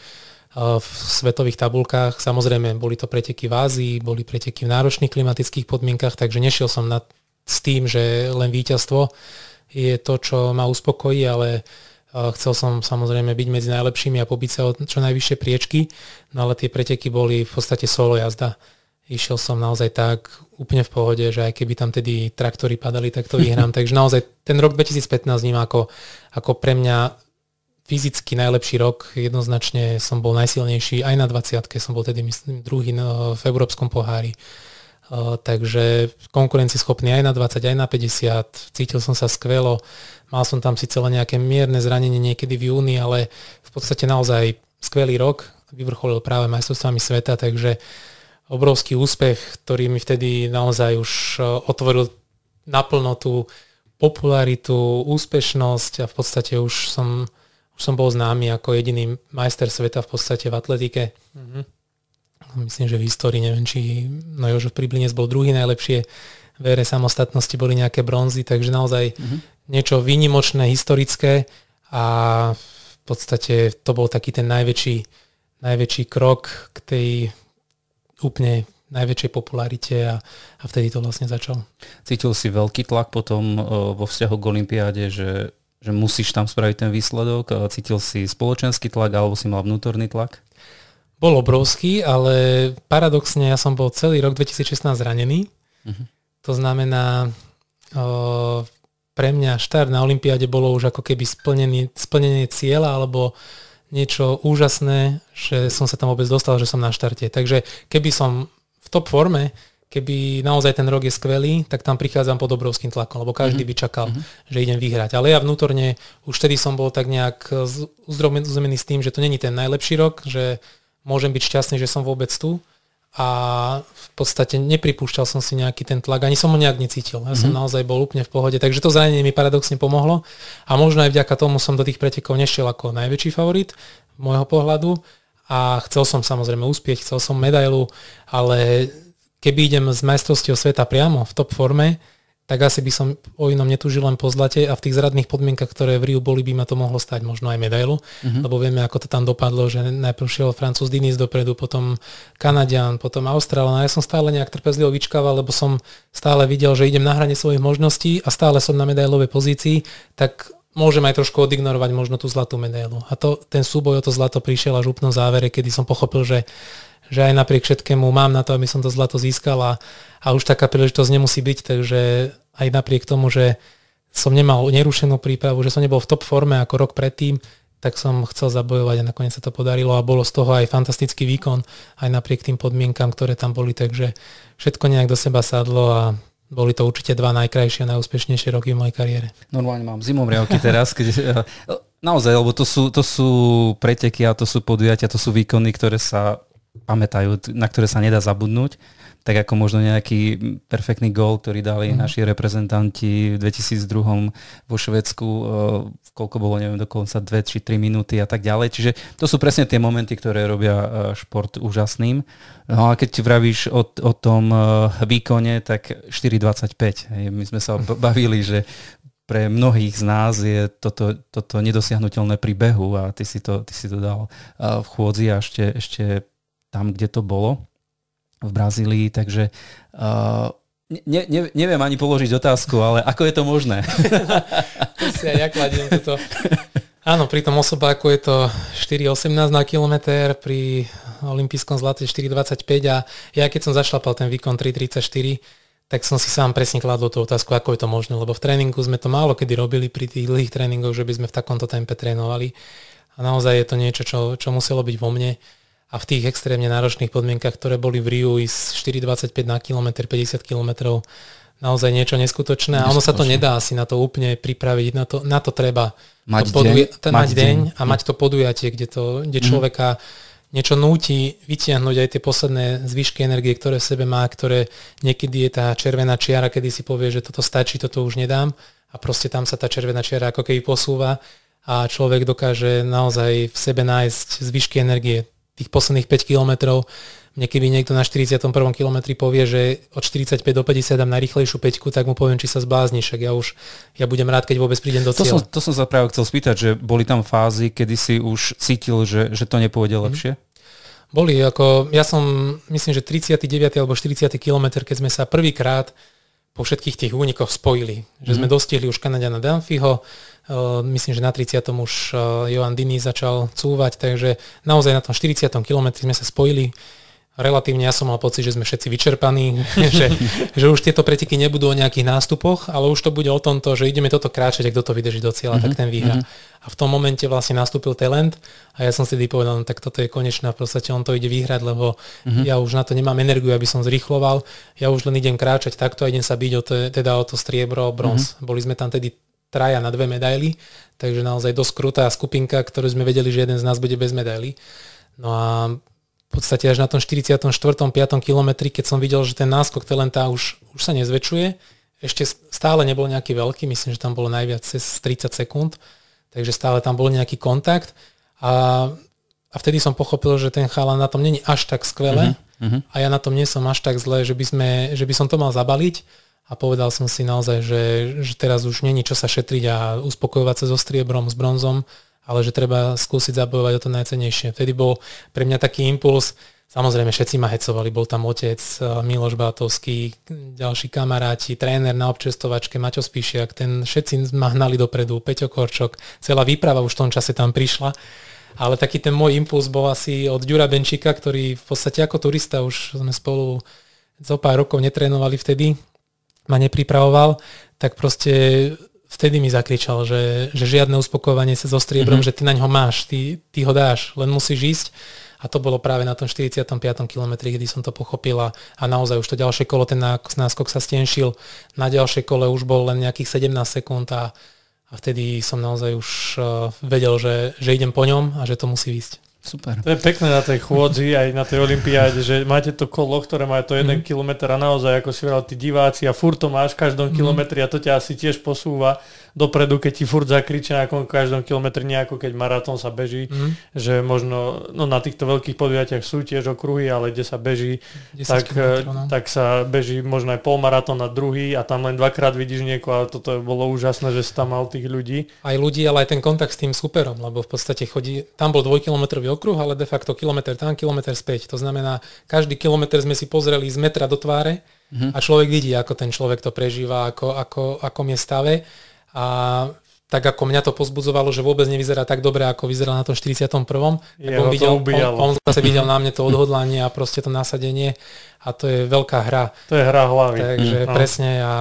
v svetových tabulkách. Samozrejme, boli to preteky v Ázii, boli preteky v náročných klimatických podmienkach, takže nešiel som na, s tým, že len víťazstvo je to, čo ma uspokojí, ale chcel som samozrejme byť medzi najlepšími a pobiť sa o čo najvyššie priečky, no ale tie preteky boli v podstate solo jazda. Išiel som naozaj tak úplne v pohode, že aj keby tam tedy traktory padali, tak to vyhrám. [LAUGHS] Takže naozaj ten rok 2015 vnímam ako, ako pre mňa fyzicky najlepší rok, jednoznačne som bol najsilnejší, aj na 20 som bol tedy myslím druhý v Európskom pohári. Takže konkurencieschopný aj na 20, aj na 50, cítil som sa skvelo, mal som tam síce len nejaké mierne zranenie niekedy v júni, ale v podstate naozaj skvelý rok, vyvrcholil práve majstrovstvami sveta, takže obrovský úspech, ktorý mi vtedy naozaj už otvoril naplno tú popularitu, úspešnosť a v podstate už som, už som bol známy ako jediný majster sveta v podstate v atletike. Mm-hmm. Myslím, že v histórii, neviem, či no Jožo Priblinec bol druhý najlepšie, v ére samostatnosti boli nejaké bronzy, takže naozaj mm-hmm. niečo výnimočné, historické a v podstate to bol taký ten najväčší, najväčší krok k tej úplne najväčšej popularite a, a vtedy to vlastne začal. Cítil si veľký tlak potom vo vzťahu k Olympiáde, že, že musíš tam spraviť ten výsledok? Cítil si spoločenský tlak alebo si mal vnútorný tlak? Bol obrovský, ale paradoxne ja som bol celý rok 2016 zranený. Uh-huh. To znamená, o, pre mňa štart na Olympiáde bolo už ako keby splnenie, splnenie cieľa alebo niečo úžasné, že som sa tam vôbec dostal, že som na štarte. Takže keby som v top forme, keby naozaj ten rok je skvelý, tak tam prichádzam pod obrovským tlakom, lebo každý mm-hmm. by čakal, mm-hmm. že idem vyhrať. Ale ja vnútorne, už vtedy som bol tak nejak uzdromený s tým, že to není ten najlepší rok, že môžem byť šťastný, že som vôbec tu a v podstate nepripúšťal som si nejaký ten tlak, ani som ho nejak necítil. Ja mm-hmm. som mhm. naozaj bol úplne v pohode, takže to zranenie mi paradoxne pomohlo a možno aj vďaka tomu som do tých pretekov nešiel ako najväčší favorit môjho pohľadu, a chcel som samozrejme úspieť, chcel som medailu, ale keby idem z majstrovstiev sveta priamo v top forme, tak asi by som o inom netúžil len po zlate a v tých zradných podmienkach, ktoré v Riu boli, by ma to mohlo stať možno aj medailu, mm-hmm. lebo vieme, ako to tam dopadlo, že najprv šiel Francúz Diniz dopredu, potom Kanadian, potom Austrálna. Ja som stále nejak trpezlivo vyčkával, lebo som stále videl, že idem na hrane svojich možností a stále som na medailovej pozícii, tak môžem aj trošku odignorovať možno tú zlatú medailu. A to, ten súboj o to zlato prišiel až úplnom závere, kedy som pochopil, že, že aj napriek všetkému mám na to, aby som to zlato získal a, a už taká príležitosť nemusí byť, takže aj napriek tomu, že som nemal nerušenú prípravu, že som nebol v top forme ako rok predtým, tak som chcel zabojovať a nakoniec sa to podarilo a bolo z toho aj fantastický výkon, aj napriek tým podmienkam, ktoré tam boli, takže všetko nejak do seba sadlo a boli to určite dva najkrajšie a najúspešnejšie roky v mojej kariére. Normálne mám zimomriavky teraz, keď, [LAUGHS] naozaj, lebo to sú, to sú preteky a to sú podujatia, to sú výkony, ktoré sa pamätajú, na ktoré sa nedá zabudnúť tak ako možno nejaký perfektný gól, ktorý dali mm. naši reprezentanti v 2002 vo Švedsku, uh, koľko bolo, neviem, dokonca 2 či 3 minúty a tak ďalej. Čiže to sú presne tie momenty, ktoré robia uh, šport úžasným. No a keď vravíš o, o tom uh, výkone, tak 4.25. My sme sa [LAUGHS] bavili, že pre mnohých z nás je toto, toto nedosiahnutelné pri behu a ty si to, ty si to dal v chôdzi a ešte, ešte tam, kde to bolo v Brazílii, takže uh, ne, ne, neviem ani položiť otázku, ale ako je to možné? to si aj ja kladiem toto. Áno, pri tom osobáku je to 4,18 na kilometr, pri olympijskom zlate 4,25 a ja keď som zašlapal ten výkon 3,34, tak som si sám presne kladol tú otázku, ako je to možné, lebo v tréningu sme to málo kedy robili pri tých dlhých tréningoch, že by sme v takomto tempe trénovali a naozaj je to niečo, čo, čo muselo byť vo mne a v tých extrémne náročných podmienkach, ktoré boli v Riu, ísť 4,25 na kilometr, 50 kilometrov, naozaj niečo neskutočné. A ono sa to nedá asi na to úplne pripraviť, na to, na to treba mať, to poduja- deň, mať deň. a mať to podujatie, kde, to, kde mhm. človeka niečo núti vytiahnuť aj tie posledné zvyšky energie, ktoré v sebe má, ktoré niekedy je tá červená čiara, kedy si povie, že toto stačí, toto už nedám. A proste tam sa tá červená čiara ako keby posúva a človek dokáže naozaj v sebe nájsť zvyšky energie tých posledných 5 kilometrov, niekedy niekto na 41. kilometri povie, že od 45 do 50 dám najrychlejšiu peťku, tak mu poviem, či sa zblázniš, však ja už ja budem rád, keď vôbec prídem do cieľa. To som, to som sa práve chcel spýtať, že boli tam fázy, kedy si už cítil, že, že to nepôjde mm. lepšie? Boli, ako ja som, myslím, že 39. alebo 40. kilometr, keď sme sa prvýkrát po všetkých tých únikoch spojili. Že mm. sme mhm. dostihli už Kanadiana Danfiho, myslím, že na 30. už Johan Dini začal cúvať, takže naozaj na tom 40. kilometri sme sa spojili relatívne ja som mal pocit, že sme všetci vyčerpaní, [LAUGHS] že, že už tieto preteky nebudú o nejakých nástupoch, ale už to bude o tomto, že ideme toto kráčať, ak kto to vydrží do cieľa, mm-hmm. tak ten vyhra. Mm-hmm. A v tom momente vlastne nastúpil talent a ja som si povedal, no, tak toto je konečné, v podstate on to ide vyhrať, lebo mm-hmm. ja už na to nemám energiu, aby som zrychloval, ja už len idem kráčať takto a idem sa byť o to, teda o to striebro, bronz. Mm-hmm. Boli sme tam tedy traja na dve medaily, takže naozaj dosť krutá skupinka, ktorú sme vedeli, že jeden z nás bude bez medaily. No a v podstate až na tom 44. 5. kilometri, keď som videl, že ten náskok talenta už, už sa nezväčšuje, ešte stále nebol nejaký veľký, myslím, že tam bolo najviac cez 30 sekúnd, takže stále tam bol nejaký kontakt a, a vtedy som pochopil, že ten chalan na tom není až tak skvelé uh-huh. a ja na tom nie som až tak zle, že by, sme, že by som to mal zabaliť a povedal som si naozaj, že, že teraz už není čo sa šetriť a uspokojovať sa so striebrom, s bronzom, ale že treba skúsiť zabojovať o to najcenejšie. Vtedy bol pre mňa taký impuls, Samozrejme, všetci ma hecovali, bol tam otec, eh, Miloš Bátovský, ďalší kamaráti, tréner na občestovačke, Maťo Spíšiak, ten všetci ma hnali dopredu, Peťo Korčok, celá výprava už v tom čase tam prišla. Ale taký ten môj impuls bol asi od Ďura Benčíka, ktorý v podstate ako turista už sme spolu zo pár rokov netrénovali vtedy, ma nepripravoval, tak proste vtedy mi zakričal, že, že žiadne uspokojovanie sa so striebrom, mm-hmm. že ty na ňo máš, ty, ty ho dáš, len musíš ísť a to bolo práve na tom 45. kilometri, kedy som to pochopila a naozaj už to ďalšie kolo, ten náskok sa stenšil. Na ďalšie kole už bol len nejakých 17 sekúnd a, a vtedy som naozaj už uh, vedel, že, že idem po ňom a že to musí ísť. Super. To je pekné na tej chôdzi aj na tej olympiáde, že máte to kolo, ktoré má to 1 mm. km a naozaj, ako si hovoril, tí diváci a furt to máš v každom mm. kilometri a to ťa asi tiež posúva dopredu, keď ti furt zakričia na každom kilometri nejako, keď maratón sa beží, mm. že možno no, na týchto veľkých podujatiach sú tiež okruhy, ale kde sa beží, tak, no. tak sa beží možno aj polmaratón na druhý a tam len dvakrát vidíš niekoho a toto bolo úžasné, že si tam mal tých ľudí. Aj ľudí, ale aj ten kontakt s tým superom, lebo v podstate chodí, tam bol dvojkilometrový okruh, ale de facto kilometr tam, kilometr späť. To znamená, každý kilometr sme si pozreli z metra do tváre mm-hmm. a človek vidí, ako ten človek to prežíva, ako, ako, ako je stave a tak ako mňa to pozbudzovalo, že vôbec nevyzerá tak dobre, ako vyzeral na tom 41. tak on, videl, on, on zase videl na mne to odhodlanie a proste to nasadenie a to je veľká hra. To je hra hlavy. Takže mm, presne a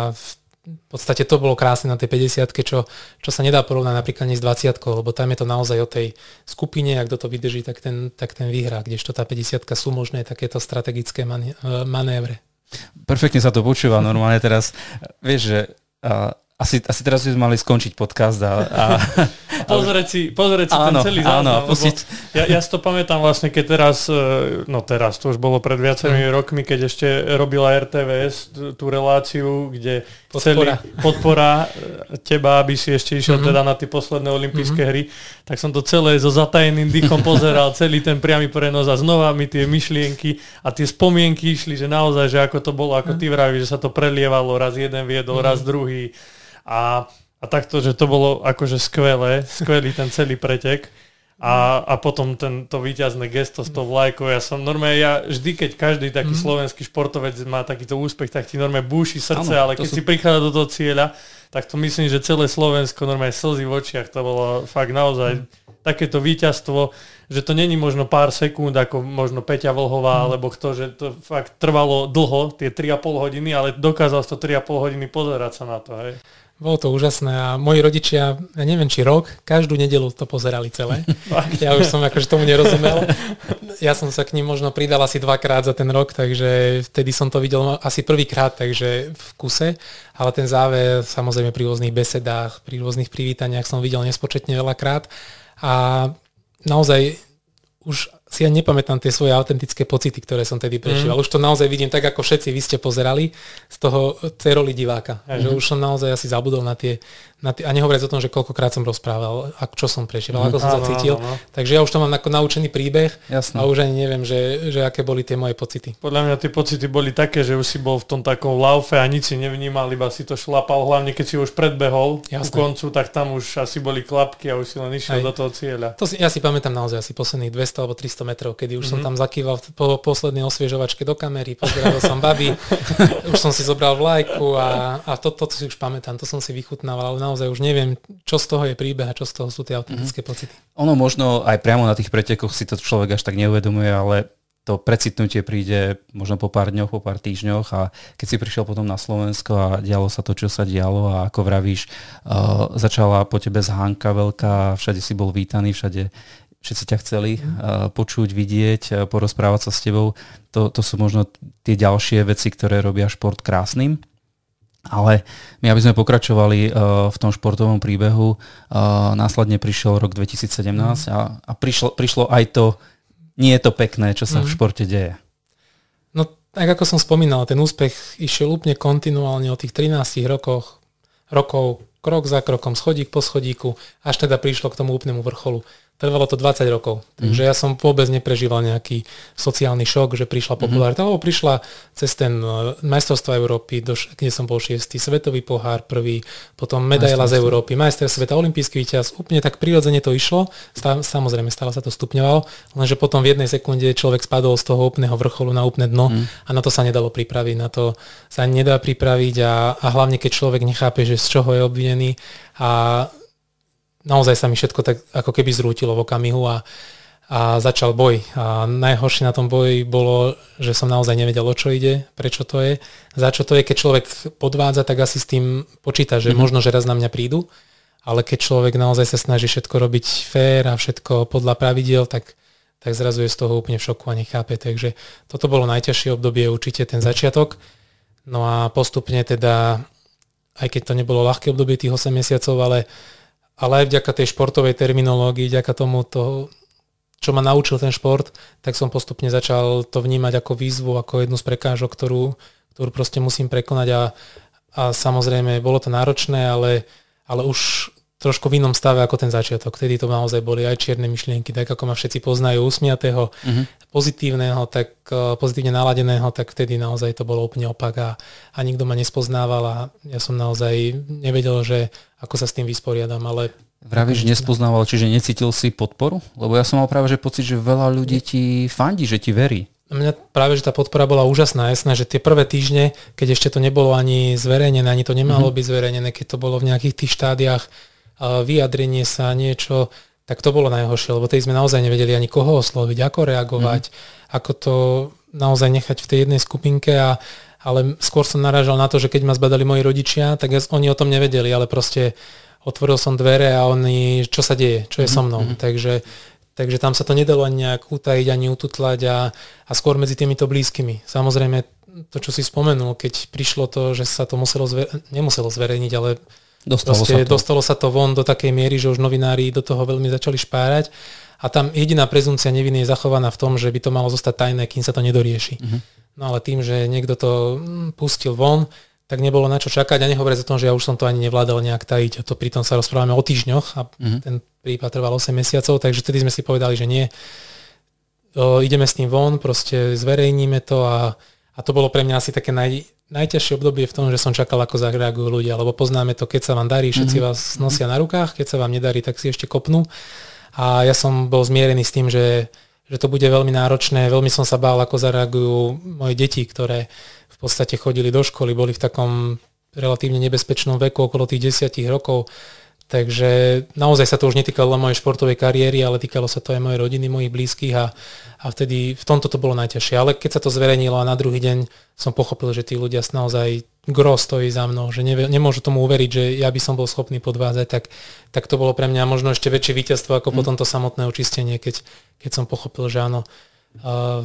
v podstate to bolo krásne na tej 50 čo, čo sa nedá porovnať napríklad ani s 20 lebo tam je to naozaj o tej skupine, ak kto to vydrží, tak ten, tak ten vyhrá, kdežto tá 50 sú možné takéto strategické manévre. Perfektne sa to počúva normálne teraz. Vieš, že asi, asi teraz by sme mali skončiť podcast a... a [LAUGHS] pozrieť si, pozrieť si áno, ten celý záznam. Áno, pustiť. Ja, ja si to pamätám vlastne, keď teraz, e, no teraz, to už bolo pred viacerými mm. rokmi, keď ešte robila RTVS tú reláciu, kde podpora. celý [LAUGHS] podpora e, teba, aby si ešte išiel mm-hmm. teda na tie posledné olympijské mm-hmm. hry, tak som to celé so zatajeným dýchom pozeral, [LAUGHS] celý ten priamy prenos a znova mi tie myšlienky a tie spomienky išli, že naozaj, že ako to bolo, ako ty vravíš, že sa to prelievalo, raz jeden viedol, mm-hmm. raz druhý a, a takto, že to bolo akože skvelé, skvelý ten celý pretek. A, a potom ten, to víťazné gesto s tou vlajkou. Ja som normálne, ja vždy, keď každý taký mm. slovenský športovec má takýto úspech, tak ti normálne búši srdce, ano, ale keď sú... si prichádza do toho cieľa, tak to myslím, že celé Slovensko normálne slzy v očiach, to bolo fakt naozaj mm. takéto víťazstvo, že to není možno pár sekúnd, ako možno Peťa Vlhová, mm. alebo kto, že to fakt trvalo dlho, tie 3,5 hodiny, ale dokázal to 3,5 hodiny pozerať sa na to. Hej. Bolo to úžasné a moji rodičia, ja neviem či rok, každú nedelu to pozerali celé. ja už som akože tomu nerozumel. Ja som sa k ním možno pridal asi dvakrát za ten rok, takže vtedy som to videl asi prvýkrát, takže v kuse. Ale ten záver samozrejme pri rôznych besedách, pri rôznych privítaniach som videl nespočetne veľakrát. A naozaj už si ja nepamätám tie svoje autentické pocity, ktoré som tedy prežíval. Mm. Už to naozaj vidím tak, ako všetci vy ste pozerali z toho ceroli diváka. Mm. Že už som naozaj asi zabudol na tie, na tie a nehovoriac o tom, že koľkokrát som rozprával, a čo som prežíval, mm. ako som sa cítil. No, no. Takže ja už to mám ako naučený príbeh Jasne. a už ani neviem, že, že aké boli tie moje pocity. Podľa mňa tie pocity boli také, že už si bol v tom takom laufe a nič si nevnímal, iba si to šlapal, hlavne keď si už predbehol Jasne. ku koncu, tak tam už asi boli klapky a už si len išiel Aj. do toho cieľa. To si, ja si pamätám naozaj asi posledných 200 alebo 300 300 metrov, kedy už mm-hmm. som mhm. tam zakýval po poslednej osviežovačke do kamery, pozeral som baby, [LAUGHS] už som si zobral vlajku a, a to, to, to si už pamätám, to som si vychutnával, ale naozaj už neviem, čo z toho je príbeh a čo z toho sú tie autentické mm-hmm. pocity. Ono možno aj priamo na tých pretekoch si to človek až tak neuvedomuje, ale to precitnutie príde možno po pár dňoch, po pár týždňoch a keď si prišiel potom na Slovensko a dialo sa to, čo sa dialo a ako vravíš, uh, začala po tebe zhánka veľká, všade si bol vítaný, všade všetci ťa chceli uh, počuť, vidieť, uh, porozprávať sa s tebou. To, to sú možno tie ďalšie veci, ktoré robia šport krásnym. Ale my, aby sme pokračovali uh, v tom športovom príbehu, uh, následne prišiel rok 2017 mm. a, a prišlo, prišlo aj to, nie je to pekné, čo sa mm. v športe deje. No tak ako som spomínal, ten úspech išiel úplne kontinuálne od tých 13 rokoch, rokov, krok za krokom, schodík po schodíku, až teda prišlo k tomu úplnému vrcholu. Trvalo to 20 rokov, takže mm. ja som vôbec neprežíval nejaký sociálny šok, že prišla mhm. popularita, mm. prišla cez ten e, majstrovstvo Európy, do, kde som bol šiestý, svetový pohár prvý, potom medaila z Európy, majster sveta, olimpijský víťaz, úplne tak prirodzene to išlo, Stá, samozrejme stále sa to stupňovalo, lenže potom v jednej sekunde človek spadol z toho úplného vrcholu na úplné dno mm. a na to sa nedalo pripraviť, na to sa nedá pripraviť a, a hlavne keď človek nechápe, že z čoho je obvinený a naozaj sa mi všetko tak ako keby zrútilo v okamihu a, a začal boj. A najhoršie na tom boji bolo, že som naozaj nevedel, o čo ide, prečo to je, za čo to je. Keď človek podvádza, tak asi s tým počíta, že mm-hmm. možno, že raz na mňa prídu, ale keď človek naozaj sa snaží všetko robiť fér a všetko podľa pravidiel, tak, tak zrazu je z toho úplne v šoku a nechápe. Takže toto bolo najťažšie obdobie, určite ten začiatok. No a postupne teda, aj keď to nebolo ľahké obdobie tých 8 mesiacov, ale ale aj vďaka tej športovej terminológii, vďaka tomu, to, čo ma naučil ten šport, tak som postupne začal to vnímať ako výzvu, ako jednu z prekážok, ktorú, ktorú proste musím prekonať. A, a samozrejme bolo to náročné, ale, ale už trošku v inom stave ako ten začiatok. Vtedy to naozaj boli aj čierne myšlienky, tak ako ma všetci poznajú, usmiatého, uh-huh. pozitívneho, tak uh, pozitívne naladeného, tak vtedy naozaj to bolo úplne opak a, a nikto ma nespoznával a ja som naozaj nevedel, že ako sa s tým vysporiadam, ale Vravíš, nespoznával, čiže necítil si podporu? Lebo ja som mal práve že pocit, že veľa ľudí ti fandí, že ti verí. Mňa práve, že tá podpora bola úžasná. Jasné, že tie prvé týždne, keď ešte to nebolo ani zverejnené, ani to nemalo mm-hmm. byť zverejnené, keď to bolo v nejakých tých štádiách vyjadrenie sa, niečo, tak to bolo najhoršie, lebo tej sme naozaj nevedeli ani koho osloviť, ako reagovať, mm. ako to naozaj nechať v tej jednej skupinke a ale skôr som narážal na to, že keď ma zbadali moji rodičia, tak oni o tom nevedeli, ale proste otvoril som dvere a oni, čo sa deje, čo je so mnou. Mm-hmm. Takže, takže tam sa to nedalo ani nejak utajiť, ani ututlať a, a skôr medzi týmito blízkymi. Samozrejme, to, čo si spomenul, keď prišlo to, že sa to muselo zver- nemuselo zverejniť, ale Dostalo sa, to. dostalo sa to von do takej miery, že už novinári do toho veľmi začali špárať a tam jediná prezumcia neviny je zachovaná v tom, že by to malo zostať tajné, kým sa to nedorieši. Uh-huh. No ale tým, že niekto to mm, pustil von, tak nebolo na čo čakať a nehovoriť o tom, že ja už som to ani nevládal nejak tajiť. A to pritom sa rozprávame o týždňoch a uh-huh. ten prípad trval 8 mesiacov, takže vtedy sme si povedali, že nie. O, ideme s tým von, proste zverejníme to a, a to bolo pre mňa asi také naj, najťažšie obdobie v tom, že som čakal, ako zareagujú ľudia, lebo poznáme to, keď sa vám darí, všetci mm-hmm. vás nosia na rukách, keď sa vám nedarí, tak si ešte kopnú. A ja som bol zmierený s tým, že, že to bude veľmi náročné. Veľmi som sa bál, ako zareagujú moje deti, ktoré v podstate chodili do školy, boli v takom relatívne nebezpečnom veku, okolo tých desiatich rokov. Takže naozaj sa to už netýkalo len mojej športovej kariéry, ale týkalo sa to aj mojej rodiny, mojich blízkych a, a vtedy v tomto to bolo najťažšie. Ale keď sa to zverejnilo a na druhý deň som pochopil, že tí ľudia naozaj gro stojí za mnou, že nevie, nemôžu tomu uveriť, že ja by som bol schopný podvázať, tak, tak to bolo pre mňa možno ešte väčšie víťazstvo ako mm. potom to samotné očistenie, keď, keď som pochopil, že áno, uh,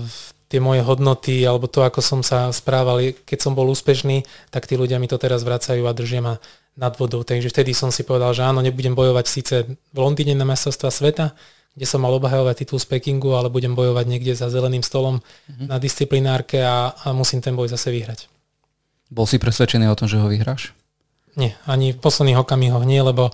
tie moje hodnoty alebo to, ako som sa správal, keď som bol úspešný, tak tí ľudia mi to teraz vracajú a držia ma nad vodou. Takže vtedy som si povedal, že áno, nebudem bojovať síce v Londýne na mestrovstva sveta, kde som mal obhajovať titul z Pekingu, ale budem bojovať niekde za zeleným stolom mm-hmm. na disciplinárke a, a musím ten boj zase vyhrať. Bol si presvedčený o tom, že ho vyhráš? Nie, ani v posledných okamihoch nie, lebo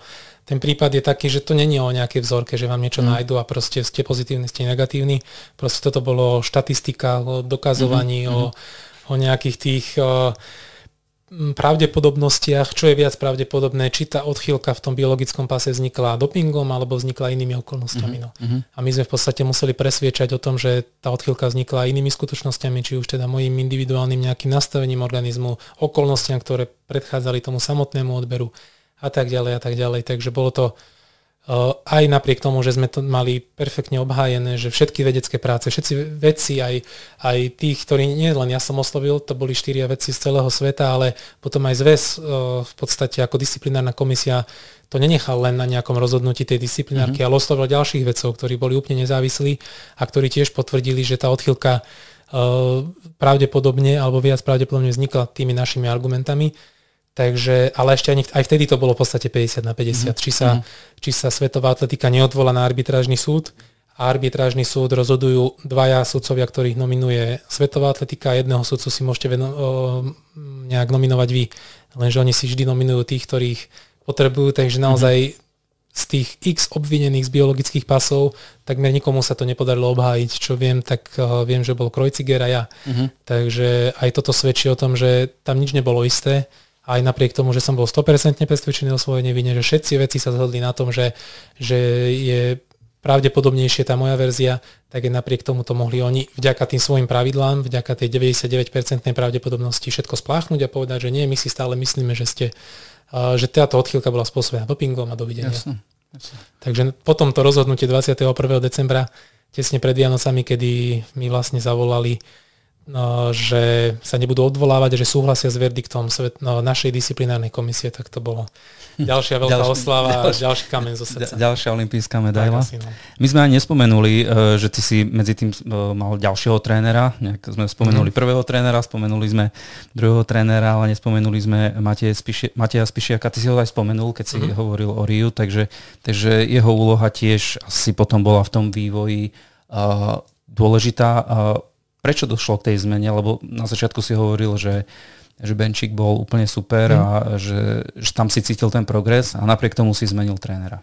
ten prípad je taký, že to není o nejakej vzorke, že vám niečo mm. nájdu a proste ste pozitívni, ste negatívni. Proste toto bolo štatistika, o dokazovaní, mm-hmm. o, o nejakých tých... O, pravdepodobnostiach, čo je viac pravdepodobné, či tá odchýlka v tom biologickom pase vznikla dopingom alebo vznikla inými okolnostiami. Mm-hmm. No. A my sme v podstate museli presviečať o tom, že tá odchýlka vznikla inými skutočnosťami, či už teda mojim individuálnym nejakým nastavením organizmu, okolnostiam, ktoré predchádzali tomu samotnému odberu a tak ďalej a tak ďalej. Takže bolo to aj napriek tomu, že sme to mali perfektne obhájené, že všetky vedecké práce, všetci vedci, aj, aj tých, ktorí nie len ja som oslovil, to boli štyria vedci z celého sveta, ale potom aj zväz v podstate ako disciplinárna komisia to nenechal len na nejakom rozhodnutí tej disciplinárky, mm-hmm. ale oslovil ďalších vedcov, ktorí boli úplne nezávislí a ktorí tiež potvrdili, že tá odchylka pravdepodobne alebo viac pravdepodobne vznikla tými našimi argumentami. Takže, ale ešte ani, aj vtedy to bolo v podstate 50 na 50. Mm-hmm. Či, sa, mm-hmm. či sa svetová atletika neodvolá na arbitrážny súd a arbitrážny súd rozhodujú dvaja sudcovia, ktorých nominuje Svetová atletika a jedného sudcu si môžete veno- o, nejak nominovať vy. Lenže oni si vždy nominujú tých, ktorých potrebujú, takže naozaj mm-hmm z tých x obvinených z biologických pasov, takmer nikomu sa to nepodarilo obhájiť. Čo viem, tak uh, viem, že bol Krojciger a ja. Uh-huh. Takže aj toto svedčí o tom, že tam nič nebolo isté. Aj napriek tomu, že som bol 100% presvedčený o svojej nevine, že všetci veci sa zhodli na tom, že, že je pravdepodobnejšie tá moja verzia, tak aj napriek tomu to mohli oni vďaka tým svojim pravidlám, vďaka tej 99% pravdepodobnosti všetko spláchnuť a povedať, že nie, my si stále myslíme, že ste že táto odchýlka bola spôsobená dopingom a dovidenia. Jasne, jasne. Takže potom to rozhodnutie 21. decembra, tesne pred Vianocami, kedy mi vlastne zavolali no, že sa nebudú odvolávať, že súhlasia s verdiktom svet, no, našej disciplinárnej komisie, tak to bolo ďalšia veľká ďalší, oslava [LAUGHS] ďalší, ďalší kamen zo srdca. Ďalšia olimpijská medaila. Tak, no. My sme ani nespomenuli, e, že ty si medzi tým e, mal ďalšieho trénera, nejak sme spomenuli mm. prvého trénera, spomenuli sme druhého trénera, ale nespomenuli sme Mateja, Spiši, Mateja Spišiaka, ty si ho aj spomenul, keď si mm. hovoril o Riu, takže, takže jeho úloha tiež asi potom bola v tom vývoji uh, dôležitá. Uh, prečo došlo k tej zmene, lebo na začiatku si hovoril, že, že Benčík bol úplne super mm. a že, že tam si cítil ten progres a napriek tomu si zmenil trénera.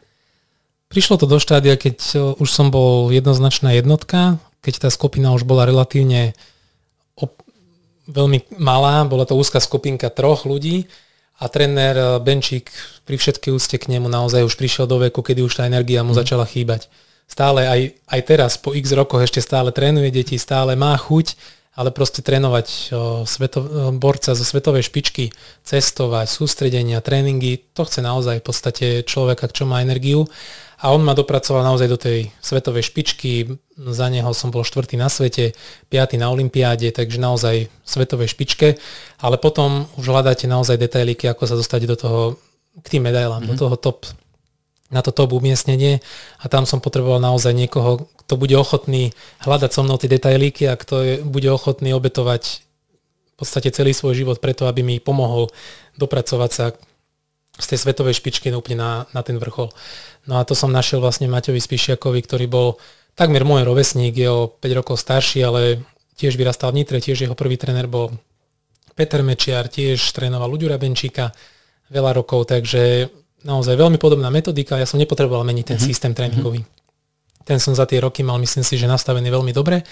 Prišlo to do štádia, keď už som bol jednoznačná jednotka, keď tá skupina už bola relatívne op- veľmi malá, bola to úzka skupinka troch ľudí a tréner Benčík pri všetkej úcte k nemu naozaj už prišiel do veku, kedy už tá energia mu mm. začala chýbať stále aj, aj teraz po x rokoch ešte stále trénuje deti, stále má chuť, ale proste trénovať o, sveto, borca zo svetovej špičky, cestovať, sústredenia, tréningy, to chce naozaj v podstate človeka, čo má energiu. A on ma dopracoval naozaj do tej svetovej špičky, za neho som bol štvrtý na svete, piatý na olympiáde, takže naozaj svetovej špičke, ale potom už hľadáte naozaj detailíky, ako sa dostať do toho, k tým medailám, mm-hmm. do mhm. toho top na to umiestnenie a tam som potreboval naozaj niekoho, kto bude ochotný hľadať so mnou tie detailíky a kto je, bude ochotný obetovať v podstate celý svoj život preto, aby mi pomohol dopracovať sa z tej svetovej špičky úplne na, na ten vrchol. No a to som našiel vlastne Maťovi Spišiakovi, ktorý bol takmer môj rovesník, je o 5 rokov starší, ale tiež vyrastal v Nitre, tiež jeho prvý tréner bol Peter Mečiar, tiež trénoval Ľuďura Benčíka veľa rokov, takže naozaj veľmi podobná metodika, ja som nepotreboval meniť ten mm-hmm. systém tréningový. Mm-hmm. Ten som za tie roky mal, myslím si, že nastavený veľmi dobre,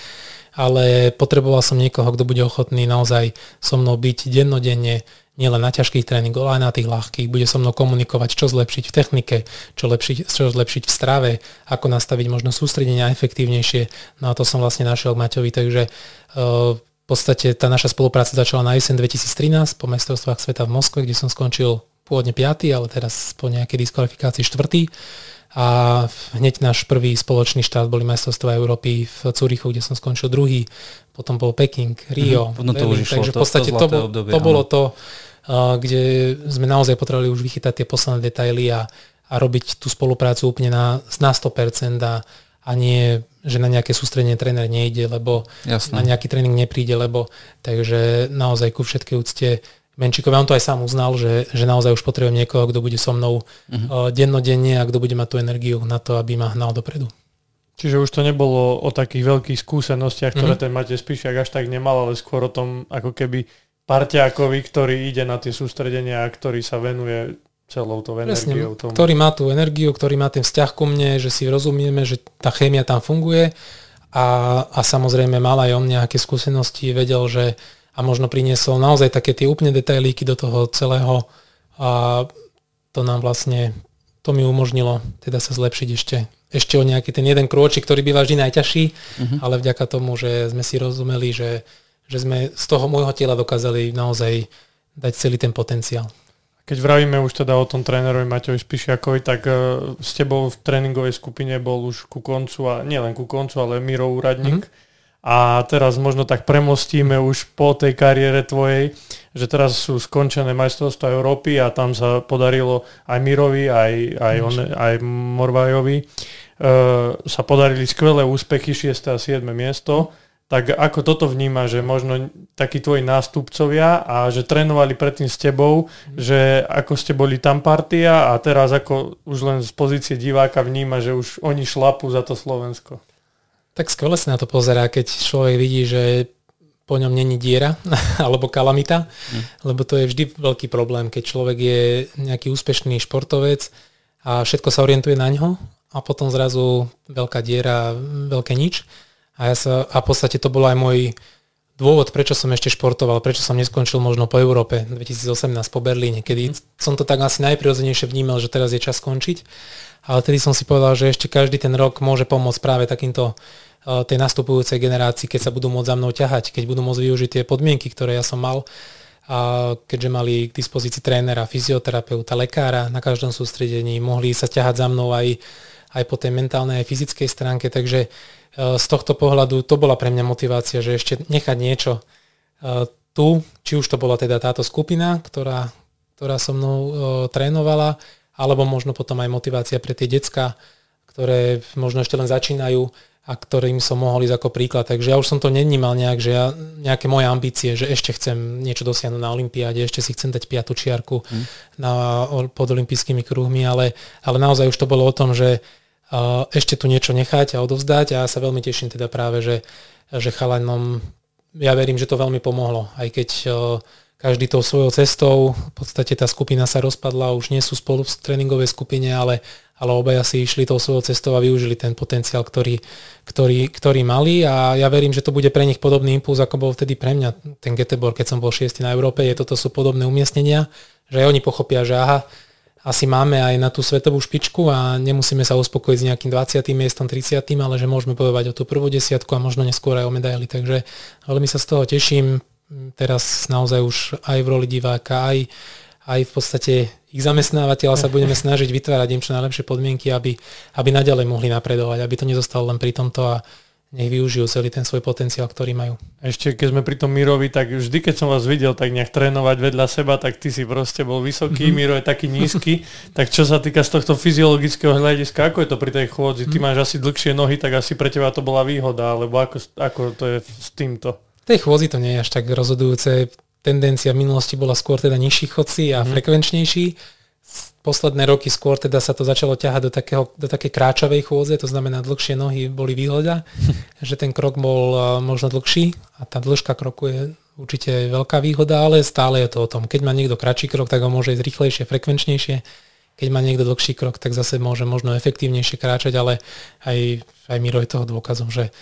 ale potreboval som niekoho, kto bude ochotný naozaj so mnou byť dennodenne, nielen na ťažkých tréningoch, ale aj na tých ľahkých. Bude so mnou komunikovať, čo zlepšiť v technike, čo, lepšiť, čo zlepšiť v strave, ako nastaviť možno sústredenia efektívnejšie. No a to som vlastne našiel k Maťovi, takže uh, v podstate tá naša spolupráca začala na jeseň 2013 po majstrovstvách sveta v Moskve, kde som skončil pôvodne 5., ale teraz po nejakej diskvalifikácii 4. A hneď náš prvý spoločný štát boli majstrovstvá Európy v Cúrichu, kde som skončil druhý, potom bol Peking, Rio, mm-hmm. to Berlin, takže v podstate to, to, obdobie, to bolo to, uh, kde sme naozaj potrebovali už vychytať tie posledné detaily a, a robiť tú spoluprácu úplne na, na 100% a, a nie, že na nejaké sústredenie tréner nejde, lebo Jasne. na nejaký tréning nepríde, lebo takže naozaj ku všetkej úcte Menčíkovi, on to aj sám uznal, že, že naozaj už potrebujem niekoho, kto bude so mnou uh-huh. dennodenne a kto bude mať tú energiu na to, aby ma hnal dopredu. Čiže už to nebolo o takých veľkých skúsenostiach, ktoré uh-huh. ten Matej Spíšiak až tak nemal, ale skôr o tom ako keby parťákovi, ktorý ide na tie sústredenia a ktorý sa venuje celou tou energiou. Tomu. Ktorý má tú energiu, ktorý má ten vzťah ku mne, že si rozumieme, že tá chémia tam funguje a, a samozrejme mal aj on nejaké skúsenosti, vedel, že a možno priniesol naozaj také tie úplne detailíky do toho celého a to nám vlastne, to mi umožnilo teda sa zlepšiť ešte, ešte o nejaký ten jeden krôčik, ktorý býva vždy najťažší, uh-huh. ale vďaka tomu, že sme si rozumeli, že, že sme z toho môjho tela dokázali naozaj dať celý ten potenciál. Keď vravíme už teda o tom trénerovi Maťovi Spišiakovi, tak uh, s tebou v tréningovej skupine bol už ku koncu, a nielen ku koncu, ale Miro Úradník. Mm-hmm a teraz možno tak premostíme už po tej kariére tvojej, že teraz sú skončené majstrovstvá Európy a tam sa podarilo aj Mirovi, aj, aj, on, aj Morvajovi, e, sa podarili skvelé úspechy, 6. a 7. miesto. Tak ako toto vníma, že možno takí tvoji nástupcovia a že trénovali predtým s tebou, že ako ste boli tam partia a teraz ako už len z pozície diváka vníma, že už oni šlapú za to Slovensko. Tak skvelé sa na to pozerá, keď človek vidí, že po ňom není diera [LAUGHS] alebo kalamita, mm. lebo to je vždy veľký problém, keď človek je nejaký úspešný športovec a všetko sa orientuje na ňo a potom zrazu veľká diera, veľké nič. A, ja sa, a v podstate to bolo aj môj dôvod, prečo som ešte športoval, prečo som neskončil možno po Európe 2018 po Berlíne, kedy som to tak asi najprirodzenejšie vnímal, že teraz je čas skončiť. Ale tedy som si povedal, že ešte každý ten rok môže pomôcť práve takýmto Eh, tej nastupujúcej generácii, keď sa budú môcť za mnou ťahať, keď budú môcť využiť tie podmienky, ktoré ja som mal, a keďže mali k dispozícii trénera, fyzioterapeuta, lekára na každom sústredení, mohli sa ťahať za mnou aj, aj po tej mentálnej aj fyzickej stránke, takže eh, z tohto pohľadu to bola pre mňa motivácia, že ešte nechať niečo eh, tu, či už to bola teda táto skupina, ktorá, ktorá so mnou trénovala, alebo možno potom aj motivácia pre tie decka, ktoré možno ešte len začínajú, a ktorým som mohol ísť ako príklad. Takže ja už som to nevnímal nejak, že ja nejaké moje ambície, že ešte chcem niečo dosiahnuť na Olympiáde, ešte si chcem dať piatu čiarku mm. na, pod olympijskými kruhmi, ale, ale naozaj už to bolo o tom, že uh, ešte tu niečo nechať a odovzdať a ja sa veľmi teším teda práve, že, že chalanom, ja verím, že to veľmi pomohlo, aj keď uh, každý tou svojou cestou, v podstate tá skupina sa rozpadla, už nie sú spolu v tréningovej skupine, ale ale obaja si išli tou svojou cestou a využili ten potenciál, ktorý, ktorý, ktorý mali a ja verím, že to bude pre nich podobný impuls, ako bol vtedy pre mňa ten Göteborg, keď som bol šiestý na Európe, je toto sú podobné umiestnenia, že oni pochopia, že aha, asi máme aj na tú svetovú špičku a nemusíme sa uspokojiť s nejakým 20. miestom, 30. ale že môžeme bojovať o tú prvú desiatku a možno neskôr aj o medaily. Takže veľmi sa z toho teším. Teraz naozaj už aj v roli diváka, aj, aj v podstate ich zamestnávateľa sa budeme snažiť vytvárať im čo najlepšie podmienky, aby, aby naďalej mohli napredovať, aby to nezostalo len pri tomto a nech využijú celý ten svoj potenciál, ktorý majú. Ešte keď sme pri tom Mirovi, tak vždy, keď som vás videl tak nejak trénovať vedľa seba, tak ty si proste bol vysoký, mm-hmm. Miro je taký nízky. tak čo sa týka z tohto fyziologického hľadiska, ako je to pri tej chôdzi? Ty mm-hmm. máš asi dlhšie nohy, tak asi pre teba to bola výhoda, alebo ako, ako to je s týmto? V tej chôdzi to nie je až tak rozhodujúce tendencia v minulosti bola skôr teda nižší chodci a mm. frekvenčnejší. Posledné roky skôr teda sa to začalo ťahať do, takého, do takej kráčavej chôdze, to znamená dlhšie nohy boli výhoda, [LAUGHS] že ten krok bol možno dlhší a tá dĺžka kroku je určite veľká výhoda, ale stále je to o tom. Keď má niekto kratší krok, tak ho môže ísť rýchlejšie, frekvenčnejšie. Keď má niekto dlhší krok, tak zase môže možno efektívnejšie kráčať, ale aj, aj Miro je toho dôkazom, že,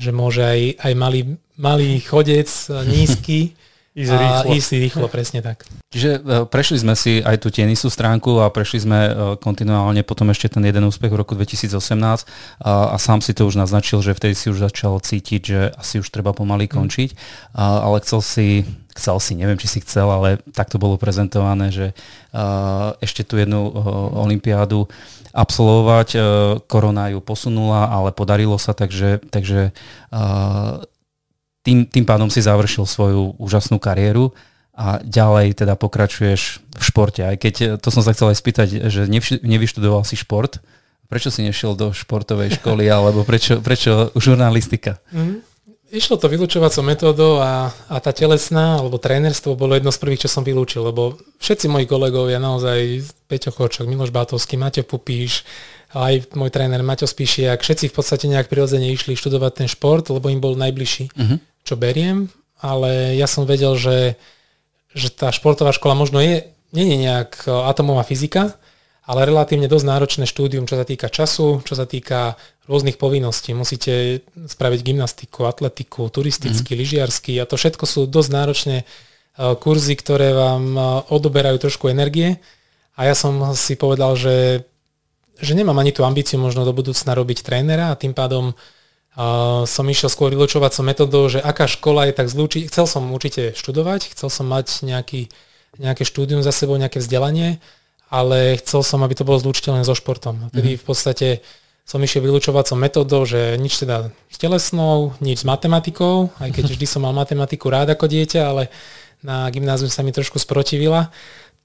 že môže aj, aj malý, malý chodec, nízky, [LAUGHS] Ísť rýchlo. ísť rýchlo, presne tak. Čiže e, prešli sme si aj tú tenisú stránku a prešli sme e, kontinuálne potom ešte ten jeden úspech v roku 2018 a, a sám si to už naznačil, že vtedy si už začal cítiť, že asi už treba pomaly hm. končiť, a, ale chcel si chcel si, neviem, či si chcel, ale tak to bolo prezentované, že uh, ešte tú jednu olympiádu absolvovať. Korona ju posunula, ale podarilo sa, takže, takže tým, tým pádom si završil svoju úžasnú kariéru a ďalej teda pokračuješ v športe. Aj keď to som sa chcel aj spýtať, že nevyštudoval si šport, prečo si nešiel do športovej školy [LAUGHS] alebo prečo, prečo žurnalistika? Mm. Išlo to vylúčovacou metódou a, a tá telesná alebo trénerstvo bolo jedno z prvých, čo som vylúčil, lebo všetci moji kolegovia, naozaj Peťo Chočok, Miloš Bátovský, Mateo Pupíš, aj môj tréner Maťo Spíšiak, všetci v podstate nejak prirodzene išli študovať ten šport, lebo im bol najbližší. Uh-huh čo beriem, ale ja som vedel, že, že tá športová škola možno je, nie je nejak e, atomová fyzika, ale relatívne dosť náročné štúdium, čo sa týka času, čo sa týka rôznych povinností. Musíte spraviť gymnastiku, atletiku, turistický, mm. lyžiarsky a to všetko sú dosť náročné e, kurzy, ktoré vám e, odoberajú trošku energie a ja som si povedal, že, že nemám ani tú ambíciu možno do budúcna robiť trénera a tým pádom Uh, som išiel skôr vylučovacou metodou, že aká škola je tak zlúčiť. Chcel som určite študovať, chcel som mať nejaký, nejaké štúdium za sebou, nejaké vzdelanie, ale chcel som, aby to bolo zlúčiteľné so športom. Tedy mm-hmm. v podstate som išiel vylučovacou metodou, že nič teda s telesnou, nič s matematikou, aj keď [LAUGHS] vždy som mal matematiku rád ako dieťa, ale na gymnáziu sa mi trošku sprotivila,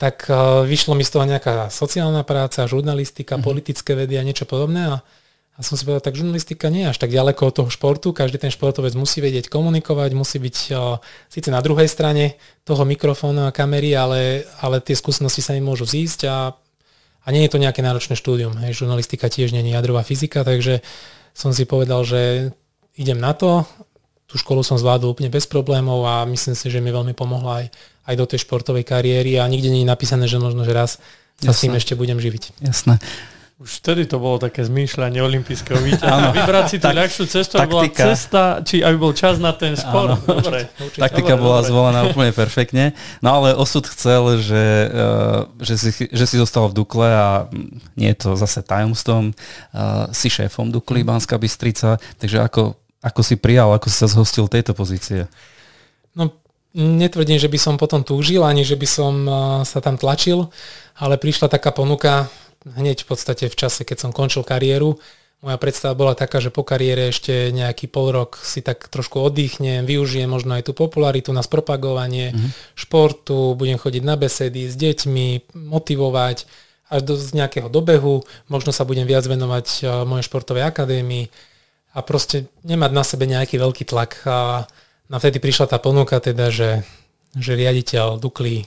tak uh, vyšlo mi z toho nejaká sociálna práca, žurnalistika, mm-hmm. politické vedy a niečo podobné a a som si povedal, tak žurnalistika nie je až tak ďaleko od toho športu. Každý ten športovec musí vedieť komunikovať, musí byť o, síce na druhej strane toho mikrofónu a kamery, ale, ale tie skúsenosti sa im môžu zísť a, a nie je to nejaké náročné štúdium. Hej, žurnalistika tiež nie je jadrová fyzika, takže som si povedal, že idem na to. Tú školu som zvládol úplne bez problémov a myslím si, že mi veľmi pomohla aj, aj do tej športovej kariéry a nikde nie je napísané, že možno, že raz sa s tým ešte budem živiť. Jasné. Už vtedy to bolo také zmýšľanie olympijského víťaza. Vybrať si tú tak, ľahšiu cestu, aby bola cesta, či aby bol čas na ten sport. [LAUGHS] Dobre. Taktika dobre, bola dobre. zvolená úplne perfektne. No ale osud chcel, že, uh, že, si, že si zostal v Dukle a nie je to zase tajomstvom. Uh, si šéfom Dukly, Banská Bystrica. Takže ako, ako si prijal, ako si sa zhostil tejto pozície? No, netvrdím, že by som potom túžil, ani že by som uh, sa tam tlačil, ale prišla taká ponuka hneď v podstate v čase, keď som končil kariéru. Moja predstava bola taká, že po kariére ešte nejaký pol rok si tak trošku oddychnem, využijem možno aj tú popularitu na spropagovanie mm-hmm. športu, budem chodiť na besedy s deťmi, motivovať až do z nejakého dobehu, možno sa budem viac venovať uh, mojej športovej akadémii a proste nemať na sebe nejaký veľký tlak. A na vtedy prišla tá ponuka teda, že že riaditeľ Dukly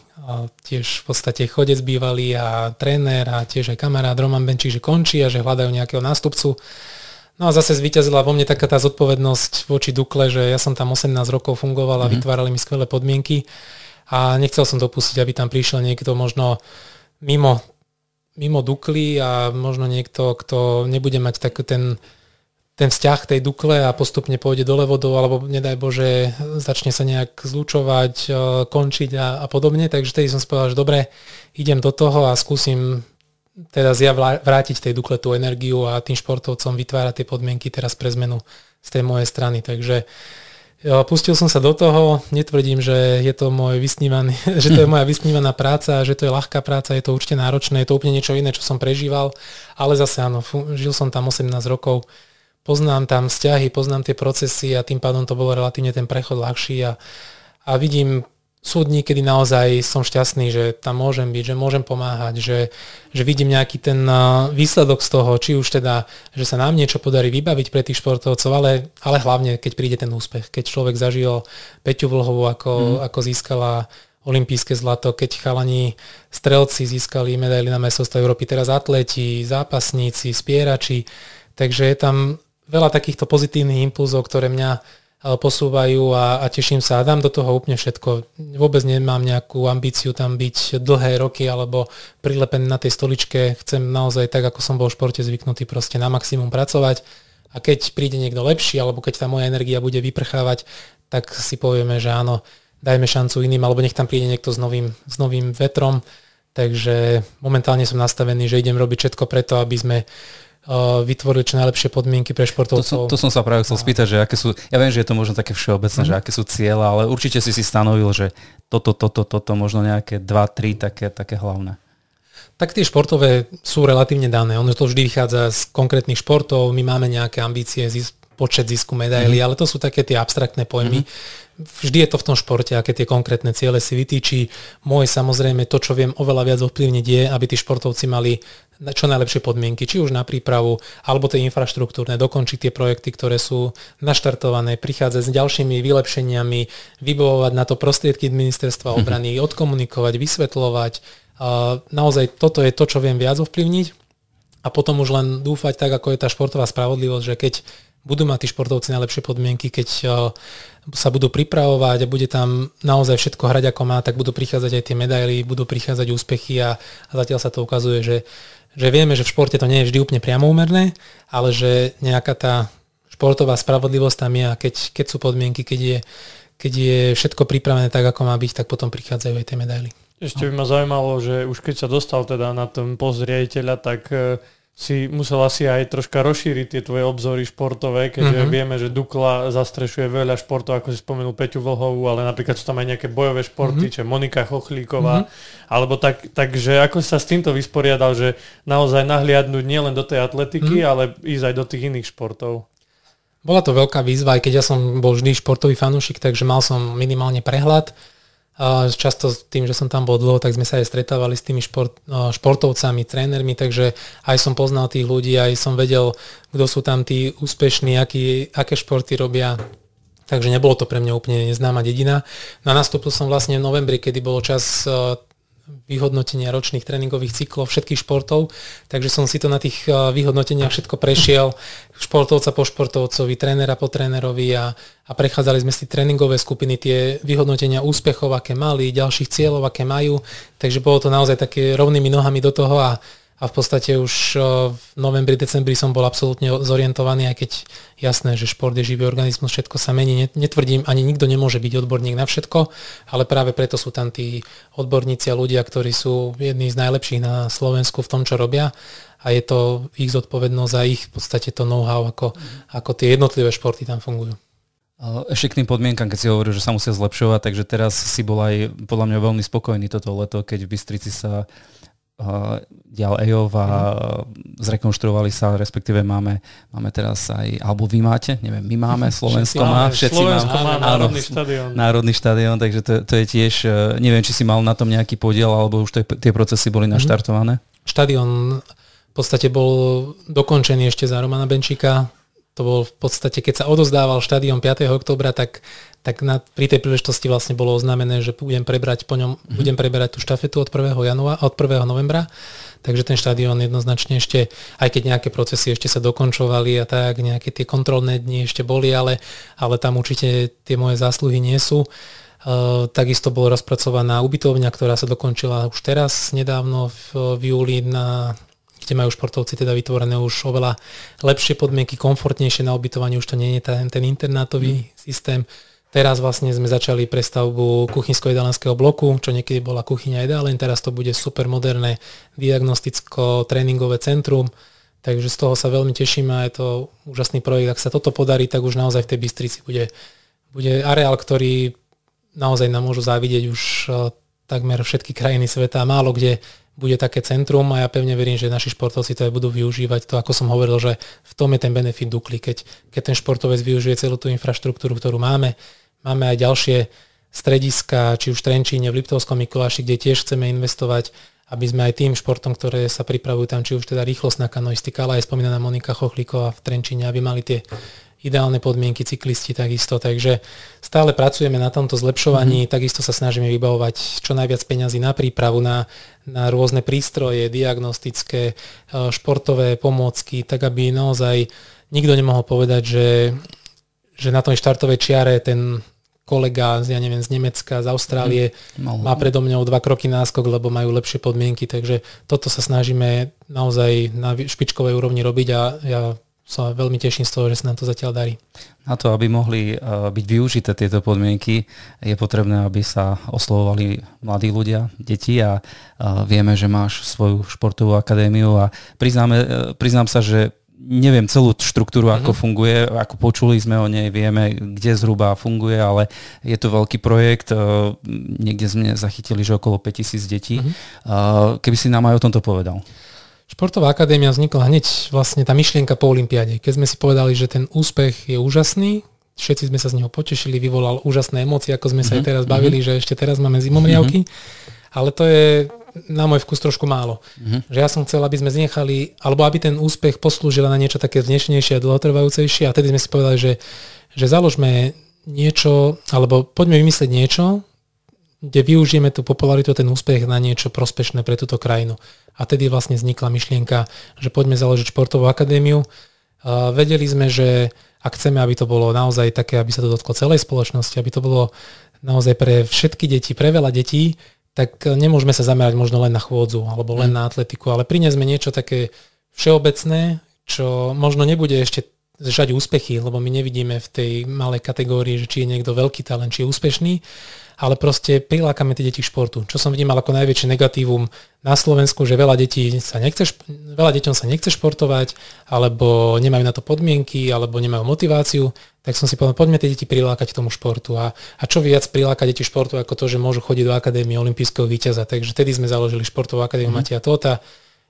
tiež v podstate chodec bývalý a tréner a tiež aj kamarát Roman Benčík, že končí a že hľadajú nejakého nástupcu. No a zase zvíťazila vo mne taká tá zodpovednosť voči Dukle, že ja som tam 18 rokov fungoval a mm-hmm. vytvárali mi skvelé podmienky a nechcel som dopustiť, aby tam prišiel niekto možno mimo, mimo Dukly a možno niekto, kto nebude mať tak ten ten vzťah tej Dukle a postupne pôjde dole vodou, alebo nedaj Bože, začne sa nejak zlučovať, e, končiť a, a podobne. Takže tedy som spovedal, že dobre, idem do toho a skúsim teraz ja vrátiť tej Dukle tú energiu a tým športovcom vytvárať tie podmienky teraz pre zmenu z tej mojej strany. Takže e, pustil som sa do toho, netvrdím, že je to, môj vysnívaný, [LAUGHS] že to je moja vysnívaná práca, že to je ľahká práca, je to určite náročné, je to úplne niečo iné, čo som prežíval, ale zase áno, žil som tam 18 rokov, poznám tam vzťahy, poznám tie procesy a tým pádom to bolo relatívne ten prechod ľahší a, a vidím sú dní, kedy naozaj som šťastný, že tam môžem byť, že môžem pomáhať, že, že vidím nejaký ten výsledok z toho, či už teda, že sa nám niečo podarí vybaviť pre tých športovcov, ale, ale hlavne, keď príde ten úspech, keď človek zažil Peťu Vlhovú, ako, mm. ako získala olympijské zlato, keď chalani strelci získali medaily na mestrovstvo Európy, teraz atleti, zápasníci, spierači, takže je tam veľa takýchto pozitívnych impulzov, ktoré mňa e, posúvajú a, a teším sa a dám do toho úplne všetko. Vôbec nemám nejakú ambíciu tam byť dlhé roky alebo prilepený na tej stoličke. Chcem naozaj tak, ako som bol v športe zvyknutý, proste na maximum pracovať a keď príde niekto lepší alebo keď tá moja energia bude vyprchávať, tak si povieme, že áno, dajme šancu iným alebo nech tam príde niekto s novým, s novým vetrom. Takže momentálne som nastavený, že idem robiť všetko preto, aby sme vytvorili čo najlepšie podmienky pre športovcov. To som, to som sa práve chcel spýtať, že aké sú, ja viem, že je to možno také všeobecné, mm. že aké sú cieľa, ale určite si si stanovil, že toto, toto, toto, možno nejaké dva, tri také, také hlavné. Tak tie športové sú relatívne dané. Ono to vždy vychádza z konkrétnych športov. My máme nejaké ambície, počet zisku medailí, mm. ale to sú také tie abstraktné pojmy. Mm vždy je to v tom športe, aké tie konkrétne ciele si vytýči. Môj samozrejme to, čo viem oveľa viac ovplyvniť je, aby tí športovci mali čo najlepšie podmienky, či už na prípravu, alebo tie infraštruktúrne, dokončiť tie projekty, ktoré sú naštartované, prichádzať s ďalšími vylepšeniami, vybovovať na to prostriedky ministerstva mhm. obrany, mm-hmm. odkomunikovať, vysvetľovať. Naozaj toto je to, čo viem viac ovplyvniť a potom už len dúfať tak, ako je tá športová spravodlivosť, že keď budú mať tí športovci najlepšie podmienky, keď sa budú pripravovať a bude tam naozaj všetko hrať ako má, tak budú prichádzať aj tie medaily, budú prichádzať úspechy a, a zatiaľ sa to ukazuje, že, že vieme, že v športe to nie je vždy úplne priamoumerné, ale že nejaká tá športová spravodlivosť tam je a keď, keď sú podmienky, keď je, keď je všetko pripravené tak, ako má byť, tak potom prichádzajú aj tie medaily. Ešte by ma zaujímalo, že už keď sa dostal teda na ten post riaditeľa, tak uh, si musel asi aj troška rozšíriť tie tvoje obzory športové, keďže mm-hmm. vieme, že Dukla zastrešuje veľa športov, ako si spomenul Peťu Vlhovú, ale napríklad sú tam aj nejaké bojové športy, mm-hmm. či Monika Chochlíková, mm-hmm. alebo tak, takže ako sa s týmto vysporiadal, že naozaj nahliadnúť nielen do tej atletiky, mm-hmm. ale ísť aj do tých iných športov. Bola to veľká výzva, aj keď ja som bol vždy športový fanúšik, takže mal som minimálne prehľad Často tým, že som tam bol dlho, tak sme sa aj stretávali s tými šport, športovcami, trénermi, takže aj som poznal tých ľudí, aj som vedel, kto sú tam tí úspešní, aký, aké športy robia. Takže nebolo to pre mňa úplne neznáma dedina. No nastúpil som vlastne v novembri, kedy bolo čas vyhodnotenia ročných tréningových cyklov všetkých športov, takže som si to na tých vyhodnoteniach všetko prešiel, športovca po športovcovi, trénera po trénerovi a, a prechádzali sme si tréningové skupiny, tie vyhodnotenia úspechov, aké mali, ďalších cieľov, aké majú, takže bolo to naozaj také rovnými nohami do toho a a v podstate už v novembri, decembri som bol absolútne zorientovaný, aj keď jasné, že šport je živý organizmus, všetko sa mení. Netvrdím, ani nikto nemôže byť odborník na všetko, ale práve preto sú tam tí odborníci a ľudia, ktorí sú jedni z najlepších na Slovensku v tom, čo robia a je to ich zodpovednosť a ich v podstate to know-how, ako, ako tie jednotlivé športy tam fungujú. Ešte k tým podmienkam, keď si hovoril, že sa musia zlepšovať, takže teraz si bol aj podľa mňa veľmi spokojný toto leto, keď v Bystrici sa dial EOV a mm. zrekonštruovali sa, respektíve máme, máme teraz aj, alebo vy máte, neviem, my máme, [LAUGHS] Slovensko má, všetci Slovensko má, má národný štadión. Národný štadión, takže to, to je tiež, e, neviem, či si mal na tom nejaký podiel, alebo už to, tie procesy boli mhm. naštartované. Štadión v podstate bol dokončený ešte za Romana Benčíka, to bol v podstate, keď sa odozdával štadión 5. oktobra, tak tak na, pri tej príležitosti vlastne bolo oznámené, že budem prebrať po ňom, mm-hmm. budem preberať tú štafetu od 1. Januára, od 1. novembra. Takže ten štadión jednoznačne ešte, aj keď nejaké procesy ešte sa dokončovali a tak, nejaké tie kontrolné dni ešte boli, ale, ale tam určite tie moje zásluhy nie sú. Uh, takisto bola rozpracovaná ubytovňa, ktorá sa dokončila už teraz nedávno v, v júli na kde majú športovci teda vytvorené už oveľa lepšie podmienky, komfortnejšie na ubytovanie, už to nie je ten, ten internátový mm. systém. Teraz vlastne sme začali prestavbu kuchynsko-jedalenského bloku, čo niekedy bola kuchyňa jedáleń, teraz to bude super moderné diagnosticko-tréningové centrum, takže z toho sa veľmi teším a je to úžasný projekt. Ak sa toto podarí, tak už naozaj v tej Bystrici bude, bude areál, ktorý naozaj nám môžu závidieť už eh, takmer všetky krajiny sveta. Málo kde bude také centrum a ja pevne verím, že naši športovci to aj budú využívať. To, ako som hovoril, že v tom je ten benefit dukli, keď, keď ten športovec využije celú tú infraštruktúru, ktorú máme, Máme aj ďalšie strediska, či už v Trenčíne, v Liptovskom Mikuláši, kde tiež chceme investovať, aby sme aj tým športom, ktoré sa pripravujú tam, či už teda rýchlostná kanoistika, ale aj spomínaná Monika Chochlíková v Trenčíne, aby mali tie ideálne podmienky cyklisti takisto. Takže stále pracujeme na tomto zlepšovaní, mm-hmm. takisto sa snažíme vybavovať čo najviac peňazí na prípravu, na, na rôzne prístroje, diagnostické, e, športové pomôcky, tak aby naozaj nikto nemohol povedať, že že na tej štartovej čiare ten kolega z, ja neviem, z Nemecka, z Austrálie mm. má predo mňou dva kroky náskok, lebo majú lepšie podmienky, takže toto sa snažíme naozaj na špičkovej úrovni robiť a ja sa veľmi teším z toho, že sa nám to zatiaľ darí. Na to, aby mohli uh, byť využité tieto podmienky, je potrebné, aby sa oslovovali mladí ľudia, deti a uh, vieme, že máš svoju športovú akadémiu a priznáme, uh, priznám sa, že neviem celú štruktúru, ako mm-hmm. funguje, ako počuli sme o nej, vieme, kde zhruba funguje, ale je to veľký projekt, eh, niekde sme zachytili, že okolo 5000 detí. Mm-hmm. Keby si nám aj o tomto povedal. Športová akadémia vznikla hneď vlastne tá myšlienka po Olympiáde. Keď sme si povedali, že ten úspech je úžasný, všetci sme sa z neho potešili, vyvolal úžasné emócie, ako sme mm-hmm. sa aj mhm. teraz bavili, mm-hmm. že ešte teraz máme zimomriavky. Mm-hmm. Ale to je na môj vkus trošku málo. Uh-huh. Že ja som chcel, aby sme znechali, alebo aby ten úspech poslúžil na niečo také vznešenejšie a dlhotrvajúcejšie a tedy sme si povedali, že, že založme niečo, alebo poďme vymyslieť niečo, kde využijeme tú popularitu a ten úspech na niečo prospešné pre túto krajinu. A tedy vlastne vznikla myšlienka, že poďme založiť športovú akadémiu. Vedeli sme, že ak chceme, aby to bolo naozaj také, aby sa to dotklo celej spoločnosti, aby to bolo naozaj pre všetky deti, pre veľa detí, tak nemôžeme sa zamerať možno len na chôdzu alebo len mm. na atletiku, ale priniesme niečo také všeobecné, čo možno nebude ešte žať úspechy, lebo my nevidíme v tej malej kategórii, že či je niekto veľký talent, či je úspešný, ale proste prilákame tie deti k športu. Čo som vidím ako najväčšie negatívum na Slovensku, že veľa detí sa nechce, veľa deťom sa nechce športovať, alebo nemajú na to podmienky, alebo nemajú motiváciu, tak som si povedal, poďme tie deti prilákať k tomu športu. A, a čo viac prilákať deti športu, ako to, že môžu chodiť do Akadémie olympijského víťaza. Takže tedy sme založili športovú akadémiu mm. Matia Tota.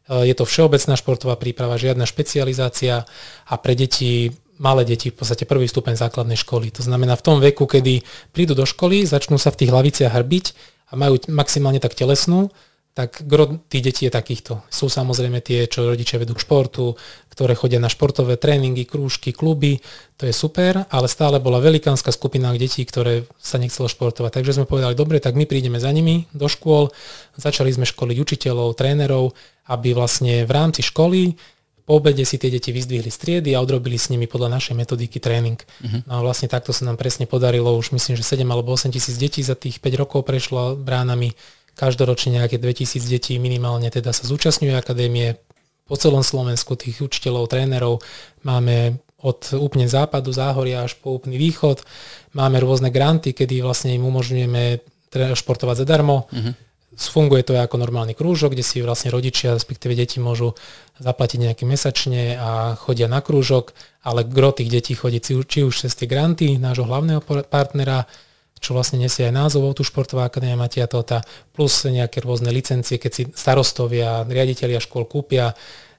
Je to všeobecná športová príprava, žiadna špecializácia a pre deti malé deti, v podstate prvý stupeň základnej školy. To znamená v tom veku, kedy prídu do školy, začnú sa v tých hlaviciach hrbiť a majú maximálne tak telesnú, tak gro tých detí je takýchto. Sú samozrejme tie, čo rodičia vedú k športu, ktoré chodia na športové tréningy, krúžky, kluby, to je super, ale stále bola velikánska skupina detí, ktoré sa nechcelo športovať. Takže sme povedali, dobre, tak my prídeme za nimi do škôl, začali sme školiť učiteľov, trénerov, aby vlastne v rámci školy po obede si tie deti vyzdvihli striedy a odrobili s nimi podľa našej metodiky tréning. Uh-huh. No a vlastne takto sa nám presne podarilo, už myslím, že 7 alebo 8 tisíc detí za tých 5 rokov prešlo bránami. Každoročne nejaké 2000 detí minimálne teda sa zúčastňujú akadémie po celom Slovensku, tých učiteľov, trénerov. Máme od úplne západu, záhoria až po úplný východ. Máme rôzne granty, kedy vlastne im umožňujeme športovať zadarmo. Uh-huh Funguje to ako normálny krúžok, kde si vlastne rodičia, respektíve deti môžu zaplatiť nejaký mesačne a chodia na krúžok, ale gro tých detí chodí či už cez tie granty nášho hlavného partnera, čo vlastne nesie aj názov tu športová akadémia Matia Tota, plus nejaké rôzne licencie, keď si starostovia, riaditeľia škôl kúpia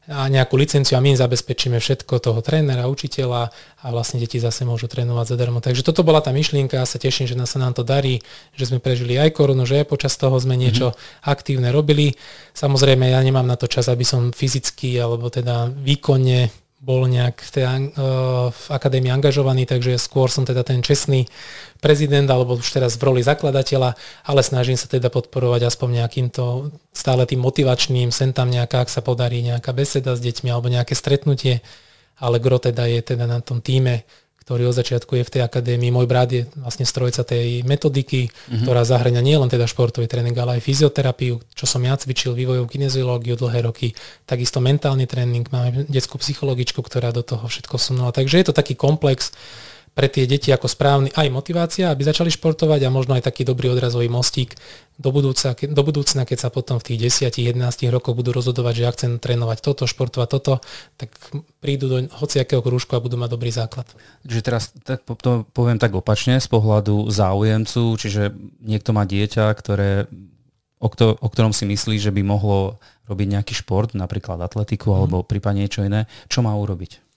a nejakú licenciu a my im zabezpečíme všetko toho trénera, učiteľa a vlastne deti zase môžu trénovať zadarmo. Takže toto bola tá myšlienka a sa teším, že nás sa nám to darí, že sme prežili aj korunu, že aj počas toho sme niečo mm-hmm. aktívne robili. Samozrejme, ja nemám na to čas, aby som fyzicky alebo teda výkonne bol nejak v tej uh, v akadémii angažovaný, takže skôr som teda ten čestný prezident, alebo už teraz v roli zakladateľa, ale snažím sa teda podporovať aspoň nejakýmto stále tým motivačným, sem tam nejaká, ak sa podarí nejaká beseda s deťmi alebo nejaké stretnutie, ale gro teda je teda na tom týme, ktorý od začiatku je v tej akadémii. Môj brat je vlastne strojca tej metodiky, mm-hmm. ktorá zahrania nielen teda športový tréning, ale aj fyzioterapiu, čo som ja cvičil, vývojovú kineziológiu dlhé roky, takisto mentálny tréning, máme detskú psychologičku, ktorá do toho všetko sunula. Takže je to taký komplex, pre tie deti ako správny aj motivácia, aby začali športovať a možno aj taký dobrý odrazový mostík do, budúca, do budúcna, keď sa potom v tých 10-11 rokoch budú rozhodovať, že ja chcem trénovať toto, športovať toto, tak prídu do hociakého krúžku a budú mať dobrý základ. Čiže teraz tak to poviem tak opačne z pohľadu záujemcu, čiže niekto má dieťa, ktoré o, kto, o ktorom si myslí, že by mohlo robiť nejaký šport, napríklad atletiku mm. alebo prípadne niečo iné, čo má urobiť?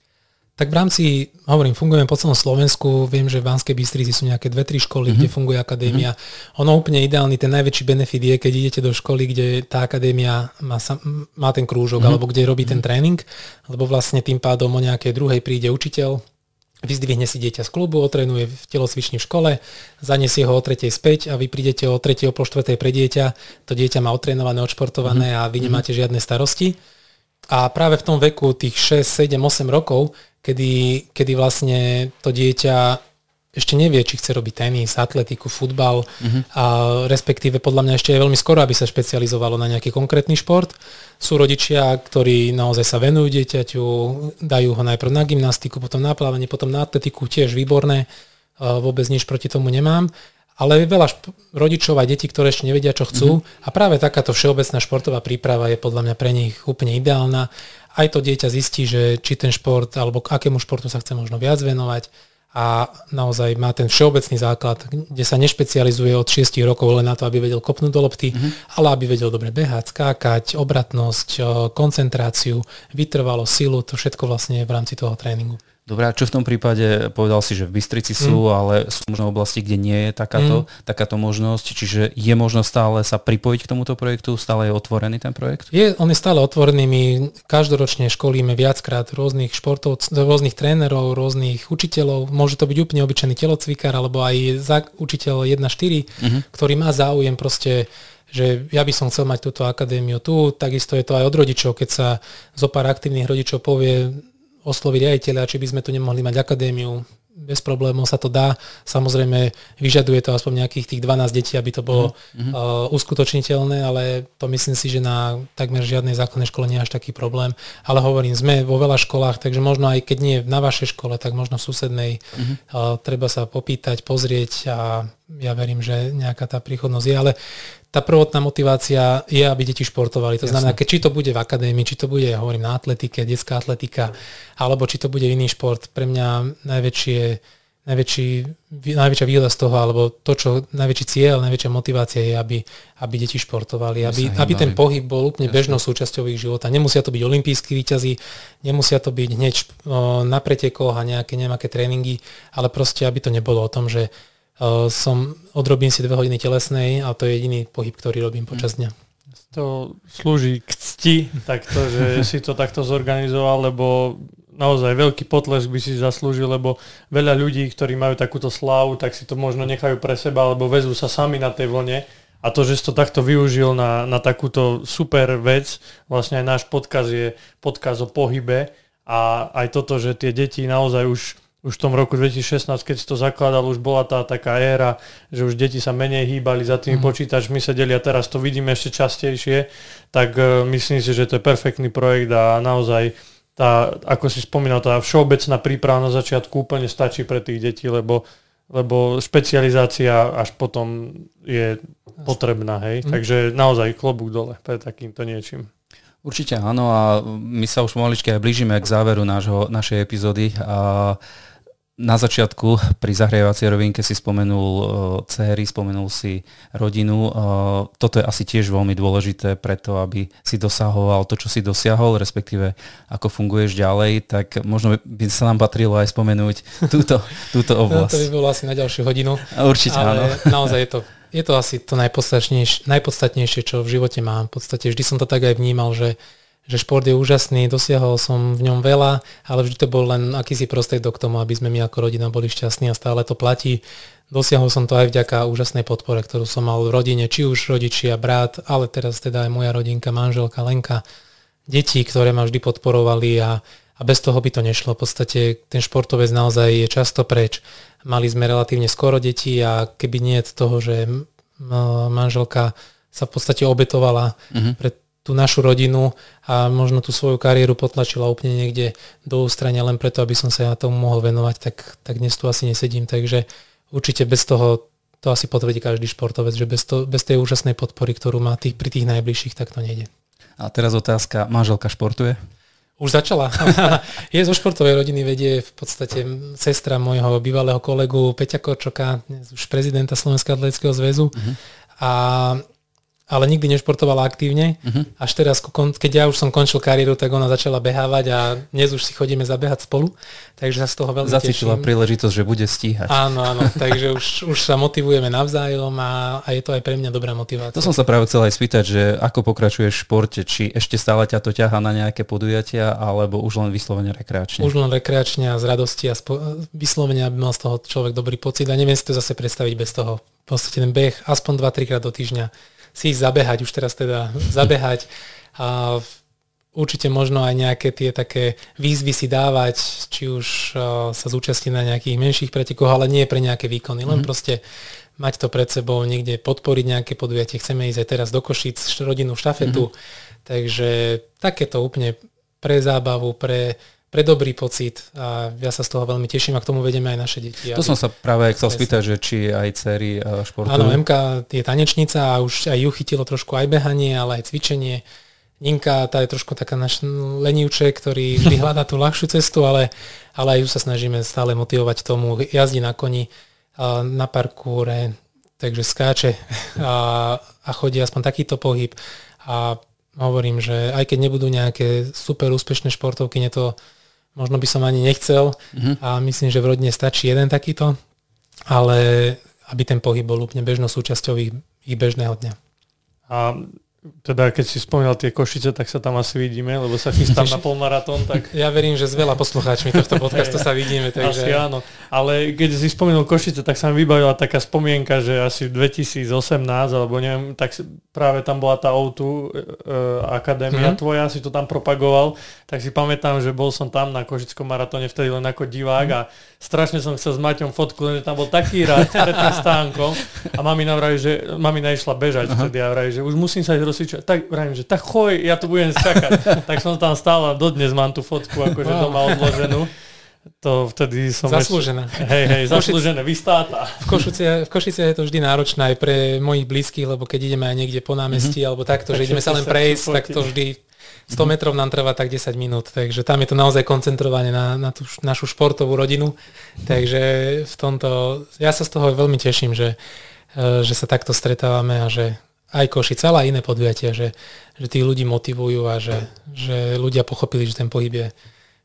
Tak v rámci, hovorím, fungujeme po celom Slovensku, viem, že v Banskej Bystrici sú nejaké dve, tri školy, mm-hmm. kde funguje akadémia. Mm-hmm. Ono úplne ideálny, ten najväčší benefit je, keď idete do školy, kde tá akadémia má, má ten krúžok, mm-hmm. alebo kde robí mm-hmm. ten mhm. tréning, lebo vlastne tým pádom o nejakej druhej príde učiteľ, vyzdvihne si dieťa z klubu, otrenuje v telocvični v škole, zanesie ho o tretej späť a vy prídete o tretej, o pol štvrtej pre dieťa, to dieťa má otrenované, odšportované mm-hmm. a vy mhm. nemáte žiadne starosti. A práve v tom veku tých 6, 7, 8 rokov kedy, kedy vlastne to dieťa ešte nevie, či chce robiť tenis, atletiku, futbal uh-huh. a respektíve podľa mňa ešte je veľmi skoro, aby sa špecializovalo na nejaký konkrétny šport. Sú rodičia, ktorí naozaj sa venujú dieťaťu, dajú ho najprv na gymnastiku, potom na plávanie, potom na atletiku, tiež výborné, vôbec nič proti tomu nemám. Ale je veľa šp- rodičov a detí, ktoré ešte nevedia, čo chcú uh-huh. a práve takáto všeobecná športová príprava je podľa mňa pre nich úplne ideálna aj to dieťa zistí, že či ten šport alebo k akému športu sa chce možno viac venovať a naozaj má ten všeobecný základ, kde sa nešpecializuje od 6 rokov len na to, aby vedel kopnúť do lopty, mm-hmm. ale aby vedel dobre behať, skákať, obratnosť, koncentráciu, vytrvalo silu, to všetko vlastne je v rámci toho tréningu. Dobre, a čo v tom prípade, povedal si, že v Bystrici sú, mm. ale sú možno oblasti, kde nie je takáto, mm. takáto možnosť, čiže je možno stále sa pripojiť k tomuto projektu, stále je otvorený ten projekt? Je, on je stále otvorený, my každoročne školíme viackrát rôznych športov, rôznych trénerov, rôznych učiteľov, môže to byť úplne obyčajný telocvikár, alebo aj za, učiteľ 1.4, mm-hmm. ktorý má záujem proste že ja by som chcel mať túto akadémiu tu, takisto je to aj od rodičov, keď sa zo pár aktívnych rodičov povie, osloviť riaditeľa, či by sme tu nemohli mať akadémiu. Bez problémov sa to dá. Samozrejme, vyžaduje to aspoň nejakých tých 12 detí, aby to bolo mm-hmm. uh, uskutočniteľné, ale to myslím si, že na takmer žiadnej základnej škole nie je až taký problém. Ale hovorím, sme vo veľa školách, takže možno aj keď nie na vašej škole, tak možno v susednej. Mm-hmm. Uh, treba sa popýtať, pozrieť a ja verím, že nejaká tá príchodnosť je, ale tá prvotná motivácia je, aby deti športovali. To Jasne. znamená, keď či to bude v akadémii, či to bude, hovorím, na atletike, detská atletika, alebo či to bude iný šport, pre mňa najväčšie, najväčší, najväčšia výhoda z toho, alebo to, čo najväčší cieľ, najväčšia motivácia je, aby, aby deti športovali, aby, aby ten pohyb bol úplne Jasne. bežnou súčasťou ich života. Nemusia to byť olimpijskí výťazí, nemusia to byť hneď na pretekoch a nejaké nejaké tréningy, ale proste, aby to nebolo o tom, že som, odrobím si dve hodiny telesnej a to je jediný pohyb, ktorý robím počas dňa. To slúži k cti, takto, že [LAUGHS] si to takto zorganizoval, lebo naozaj veľký potlesk by si zaslúžil, lebo veľa ľudí, ktorí majú takúto slávu, tak si to možno nechajú pre seba, alebo vezú sa sami na tej vlne. A to, že si to takto využil na, na takúto super vec, vlastne aj náš podkaz je podkaz o pohybe a aj toto, že tie deti naozaj už už v tom roku 2016, keď si to zakladal, už bola tá taká éra, že už deti sa menej hýbali za tými mm. počítačmi, sedeli a teraz to vidíme ešte častejšie, tak uh, myslím si, že to je perfektný projekt a naozaj tá, ako si spomínal, tá všeobecná príprava na začiatku úplne stačí pre tých detí, lebo, lebo špecializácia až potom je potrebná, hej. Mm. Takže naozaj klobúk dole pre takýmto niečím. Určite áno a my sa už pomaličky aj blížime k záveru nášho, našej epizódy. A na začiatku pri zahrievacej rovinke si spomenul uh, céry, spomenul si rodinu. Uh, toto je asi tiež veľmi dôležité preto, aby si dosahoval to, čo si dosiahol, respektíve ako funguješ ďalej, tak možno by sa nám patrilo aj spomenúť túto, [LAUGHS] túto oblasť. No, to by bolo asi na ďalšiu hodinu. Určite ale áno. [LAUGHS] naozaj je to, je to asi to najpodstatnejšie, najpodstatnejšie, čo v živote mám. V podstate vždy som to tak aj vnímal, že že šport je úžasný, dosiahol som v ňom veľa, ale vždy to bol len akýsi prostriedok k tomu, aby sme my ako rodina boli šťastní a stále to platí. Dosiahol som to aj vďaka úžasnej podpore, ktorú som mal v rodine, či už rodičia, brat, ale teraz teda aj moja rodinka, manželka, Lenka, deti, ktoré ma vždy podporovali a, a bez toho by to nešlo. V podstate ten športovec naozaj je často preč. Mali sme relatívne skoro deti a keby nie je toho, že manželka sa v podstate obetovala uh-huh. pred tú našu rodinu a možno tú svoju kariéru potlačila úplne niekde do ústrania len preto, aby som sa ja tomu mohol venovať, tak, tak dnes tu asi nesedím. Takže určite bez toho, to asi potvrdí každý športovec, že bez, to, bez tej úžasnej podpory, ktorú má tých, pri tých najbližších, tak to nejde. A teraz otázka, manželka športuje? Už začala. [LAUGHS] je zo športovej rodiny, vedie v podstate sestra môjho bývalého kolegu Peťa Korčoka, už prezidenta Slovenského atletického zväzu. Uh-huh. A ale nikdy nešportovala aktívne. Uh-huh. Až teraz, keď ja už som končil kariéru, tak ona začala behávať a dnes už si chodíme zabehať spolu. Takže sa z toho veľmi Zacítila teším. príležitosť, že bude stíhať. Áno, áno. [LAUGHS] takže už, už sa motivujeme navzájom a, a je to aj pre mňa dobrá motivácia. To som sa práve chcel aj spýtať, že ako pokračuješ v športe, či ešte stále ťa to ťaha na nejaké podujatia, alebo už len vyslovene rekreačne? Už len rekreačne a z radosti a spo- vyslovene, aby mal z toho človek dobrý pocit a neviem si to zase predstaviť bez toho. V podstate ten beh aspoň 2-3 krát do týždňa si ísť zabehať, už teraz teda zabehať a určite možno aj nejaké tie také výzvy si dávať, či už uh, sa zúčastniť na nejakých menších pretekoch, ale nie pre nejaké výkony, len mm-hmm. proste mať to pred sebou, niekde podporiť nejaké podujatie. Chceme ísť aj teraz do Košic, rodinnú štafetu, mm-hmm. takže takéto úplne pre zábavu, pre pre dobrý pocit a ja sa z toho veľmi teším a k tomu vedeme aj naše deti. To som sa práve chcel spýtať, že či aj cery športujú. Áno, MK je tanečnica a už aj ju chytilo trošku aj behanie, ale aj cvičenie. Ninka, tá je trošku taká náš lenivče, ktorý vždy [LAUGHS] hľadá tú ľahšiu cestu, ale, ale aj ju sa snažíme stále motivovať tomu. Jazdí na koni, na parkúre, takže skáče a, a chodí aspoň takýto pohyb. A hovorím, že aj keď nebudú nejaké super úspešné športovky, to možno by som ani nechcel uh-huh. a myslím, že v rodine stačí jeden takýto, ale aby ten pohyb bol úplne bežnou súčasťou ich, ich bežného dňa. A teda keď si spomínal tie Košice, tak sa tam asi vidíme, lebo sa chystám na [LAUGHS] polmaratón. Tak... Ja verím, že s veľa poslucháčmi tohto podcastu sa vidíme. Takže... Asi áno. Ale keď si spomenul Košice, tak sa mi vybavila taká spomienka, že asi v 2018, alebo neviem, tak práve tam bola tá O2 uh, akadémia mm-hmm. tvoja, si to tam propagoval, tak si pamätám, že bol som tam na Košickom maratóne vtedy len ako divák mm-hmm. a strašne som chcel s Maťom fotku, lenže tam bol taký rád pred tým stánkom a mami vraví, že mami išla bežať Aha. vtedy a vraví, že už musím sa ísť rozsvičať. Tak vravím, že tak choj, ja tu budem skakať. [LAUGHS] tak som tam stál a dodnes mám tú fotku akože wow. doma odloženú. To vtedy som... Zaslúžené. Ešte, hej, hej, zaslúžené, vystáta. V, Košice, v Košice je to vždy náročné aj pre mojich blízkych, lebo keď ideme aj niekde po námestí, mm-hmm. alebo takto, že ideme sa len prejsť, tak to vždy 100 metrov nám trvá tak 10 minút, takže tam je to naozaj koncentrované na, na tú našu športovú rodinu. Takže v tomto, ja sa z toho veľmi teším, že, e, že sa takto stretávame a že aj Košice, ale aj iné podujatia, že, že tí ľudí motivujú a že, že ľudia pochopili, že ten pohyb je,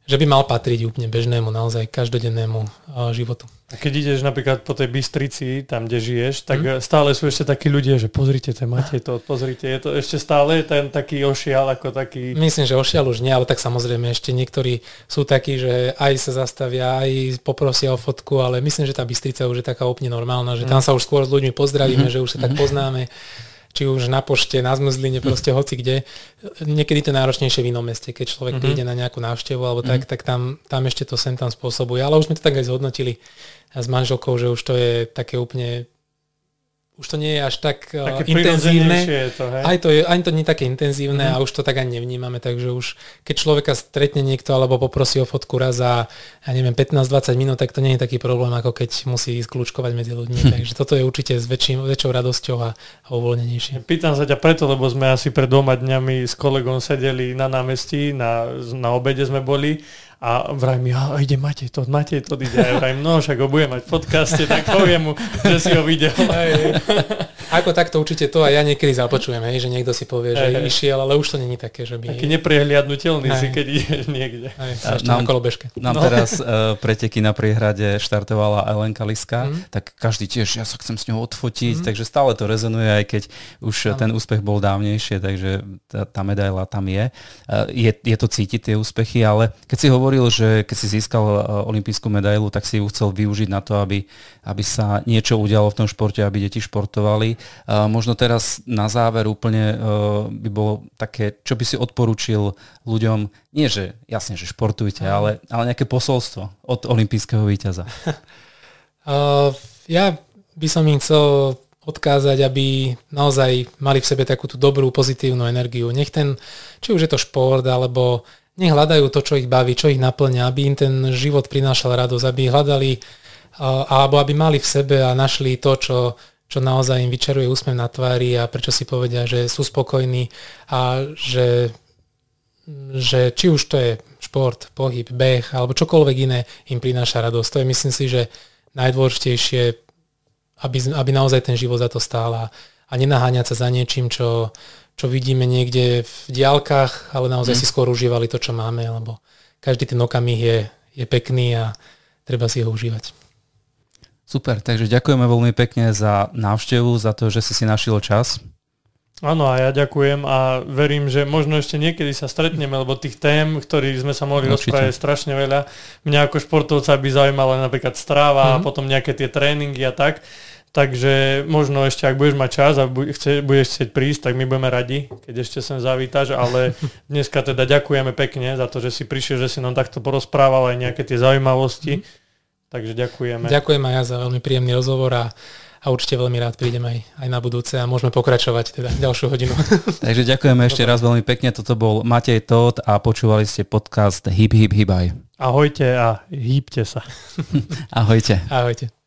že by mal patriť úplne bežnému, naozaj každodennému životu. A keď ideš napríklad po tej Bystrici, tam, kde žiješ, tak mm. stále sú ešte takí ľudia, že pozrite, to máte to, pozrite, je to ešte stále ten taký ošial ako taký... Myslím, že ošial už nie, ale tak samozrejme ešte niektorí sú takí, že aj sa zastavia, aj poprosia o fotku, ale myslím, že tá Bystrica už je taká úplne normálna, že tam sa už skôr s ľuďmi pozdravíme, mm. že už sa tak mhm. poznáme či už na pošte, na zmrzline, proste hoci kde. Niekedy to náročnejšie v inom meste, keď človek mm-hmm. príde na nejakú návštevu alebo mm-hmm. tak, tak tam, tam ešte to sem tam spôsobuje. Ale už sme to tak aj zhodnotili s manželkou, že už to je také úplne už to nie je až tak uh, intenzívne. Je to, hej? Aj to je, ani to nie je také intenzívne mm-hmm. a už to tak ani nevnímame, takže už keď človeka stretne niekto alebo poprosí o fotku raz za, ja neviem, 15-20 minút, tak to nie je taký problém, ako keď musí ísť kľúčkovať medzi ľuďmi. [LAUGHS] takže toto je určite s väčším, väčšou radosťou a, a uvoľnenejšie. Pýtam sa ťa preto, lebo sme asi pred dvoma dňami s kolegom sedeli na námestí, na, na obede sme boli a vraj mi, a ide Matej to, Matej to ide. A vraj, no však ho bude mať v podcaste, tak poviem mu, že si ho videl. Ako takto určite to aj ja niekedy započujem, hej, že niekto si povie, že aj, išiel, ale už to není také, že by... Taký neprehliadnutelný aj. si, keď ideš niekde. Aj, nám, na kolobežke. Nám no. teraz uh, preteky na priehrade štartovala Elenka Liska, mm. tak každý tiež, ja sa chcem s ňou odfotiť, mm. takže stále to rezonuje, aj keď už ano. ten úspech bol dávnejšie, takže tá, tá medaila tam je. Uh, je. Je to cítiť tie úspechy, ale keď si hovoril, že keď si získal uh, olympijskú medailu, tak si ju chcel využiť na to, aby, aby sa niečo udialo v tom športe, aby deti športovali. Možno teraz na záver úplne e, by bolo také, čo by si odporúčil ľuďom, nie že jasne, že športujte, ale, ale nejaké posolstvo od olympijského víťaza. Uh, [LAUGHS] ja by som im chcel odkázať, aby naozaj mali v sebe takú tú dobrú, pozitívnu energiu. Nech ten, či už je to šport, alebo nech hľadajú to, čo ich baví, čo ich naplňa, aby im ten život prinášal radosť, aby hľadali, alebo aby mali v sebe a našli to, čo, čo naozaj im vyčaruje úsmev na tvári a prečo si povedia, že sú spokojní a že, že či už to je šport, pohyb, beh alebo čokoľvek iné im prináša radosť. To je myslím si, že najdôležitejšie, aby, aby naozaj ten život za to stál a, a nenaháňať sa za niečím, čo, čo vidíme niekde v diálkach, ale naozaj mm. si skôr užívali to, čo máme, lebo každý ten okamih je, je pekný a treba si ho užívať. Super, takže ďakujeme veľmi pekne za návštevu, za to, že si si našiel čas. Áno, a ja ďakujem a verím, že možno ešte niekedy sa stretneme, lebo tých tém, ktorých sme sa mohli rozprávať, je strašne veľa. Mňa ako športovca by zaujímala napríklad stráva mm-hmm. a mhm. potom nejaké tie tréningy a tak. Takže možno ešte, ak budeš mať čas a budeš chcieť prísť, tak my budeme radi, keď ešte sem zavítaš, ale [LAUGHS] dneska teda ďakujeme pekne za to, že si prišiel, že si nám takto porozprával aj nejaké tie zaujímavosti. Mm-hmm Takže ďakujeme. Ďakujem aj ja za veľmi príjemný rozhovor a, a určite veľmi rád prídem aj, aj na budúce a môžeme pokračovať teda ďalšiu hodinu. [LAUGHS] Takže ďakujeme ešte raz veľmi pekne. Toto bol Matej Todt a počúvali ste podcast Hip Hip Hibaj. Ahojte a hýbte sa. [LAUGHS] Ahojte. Ahojte.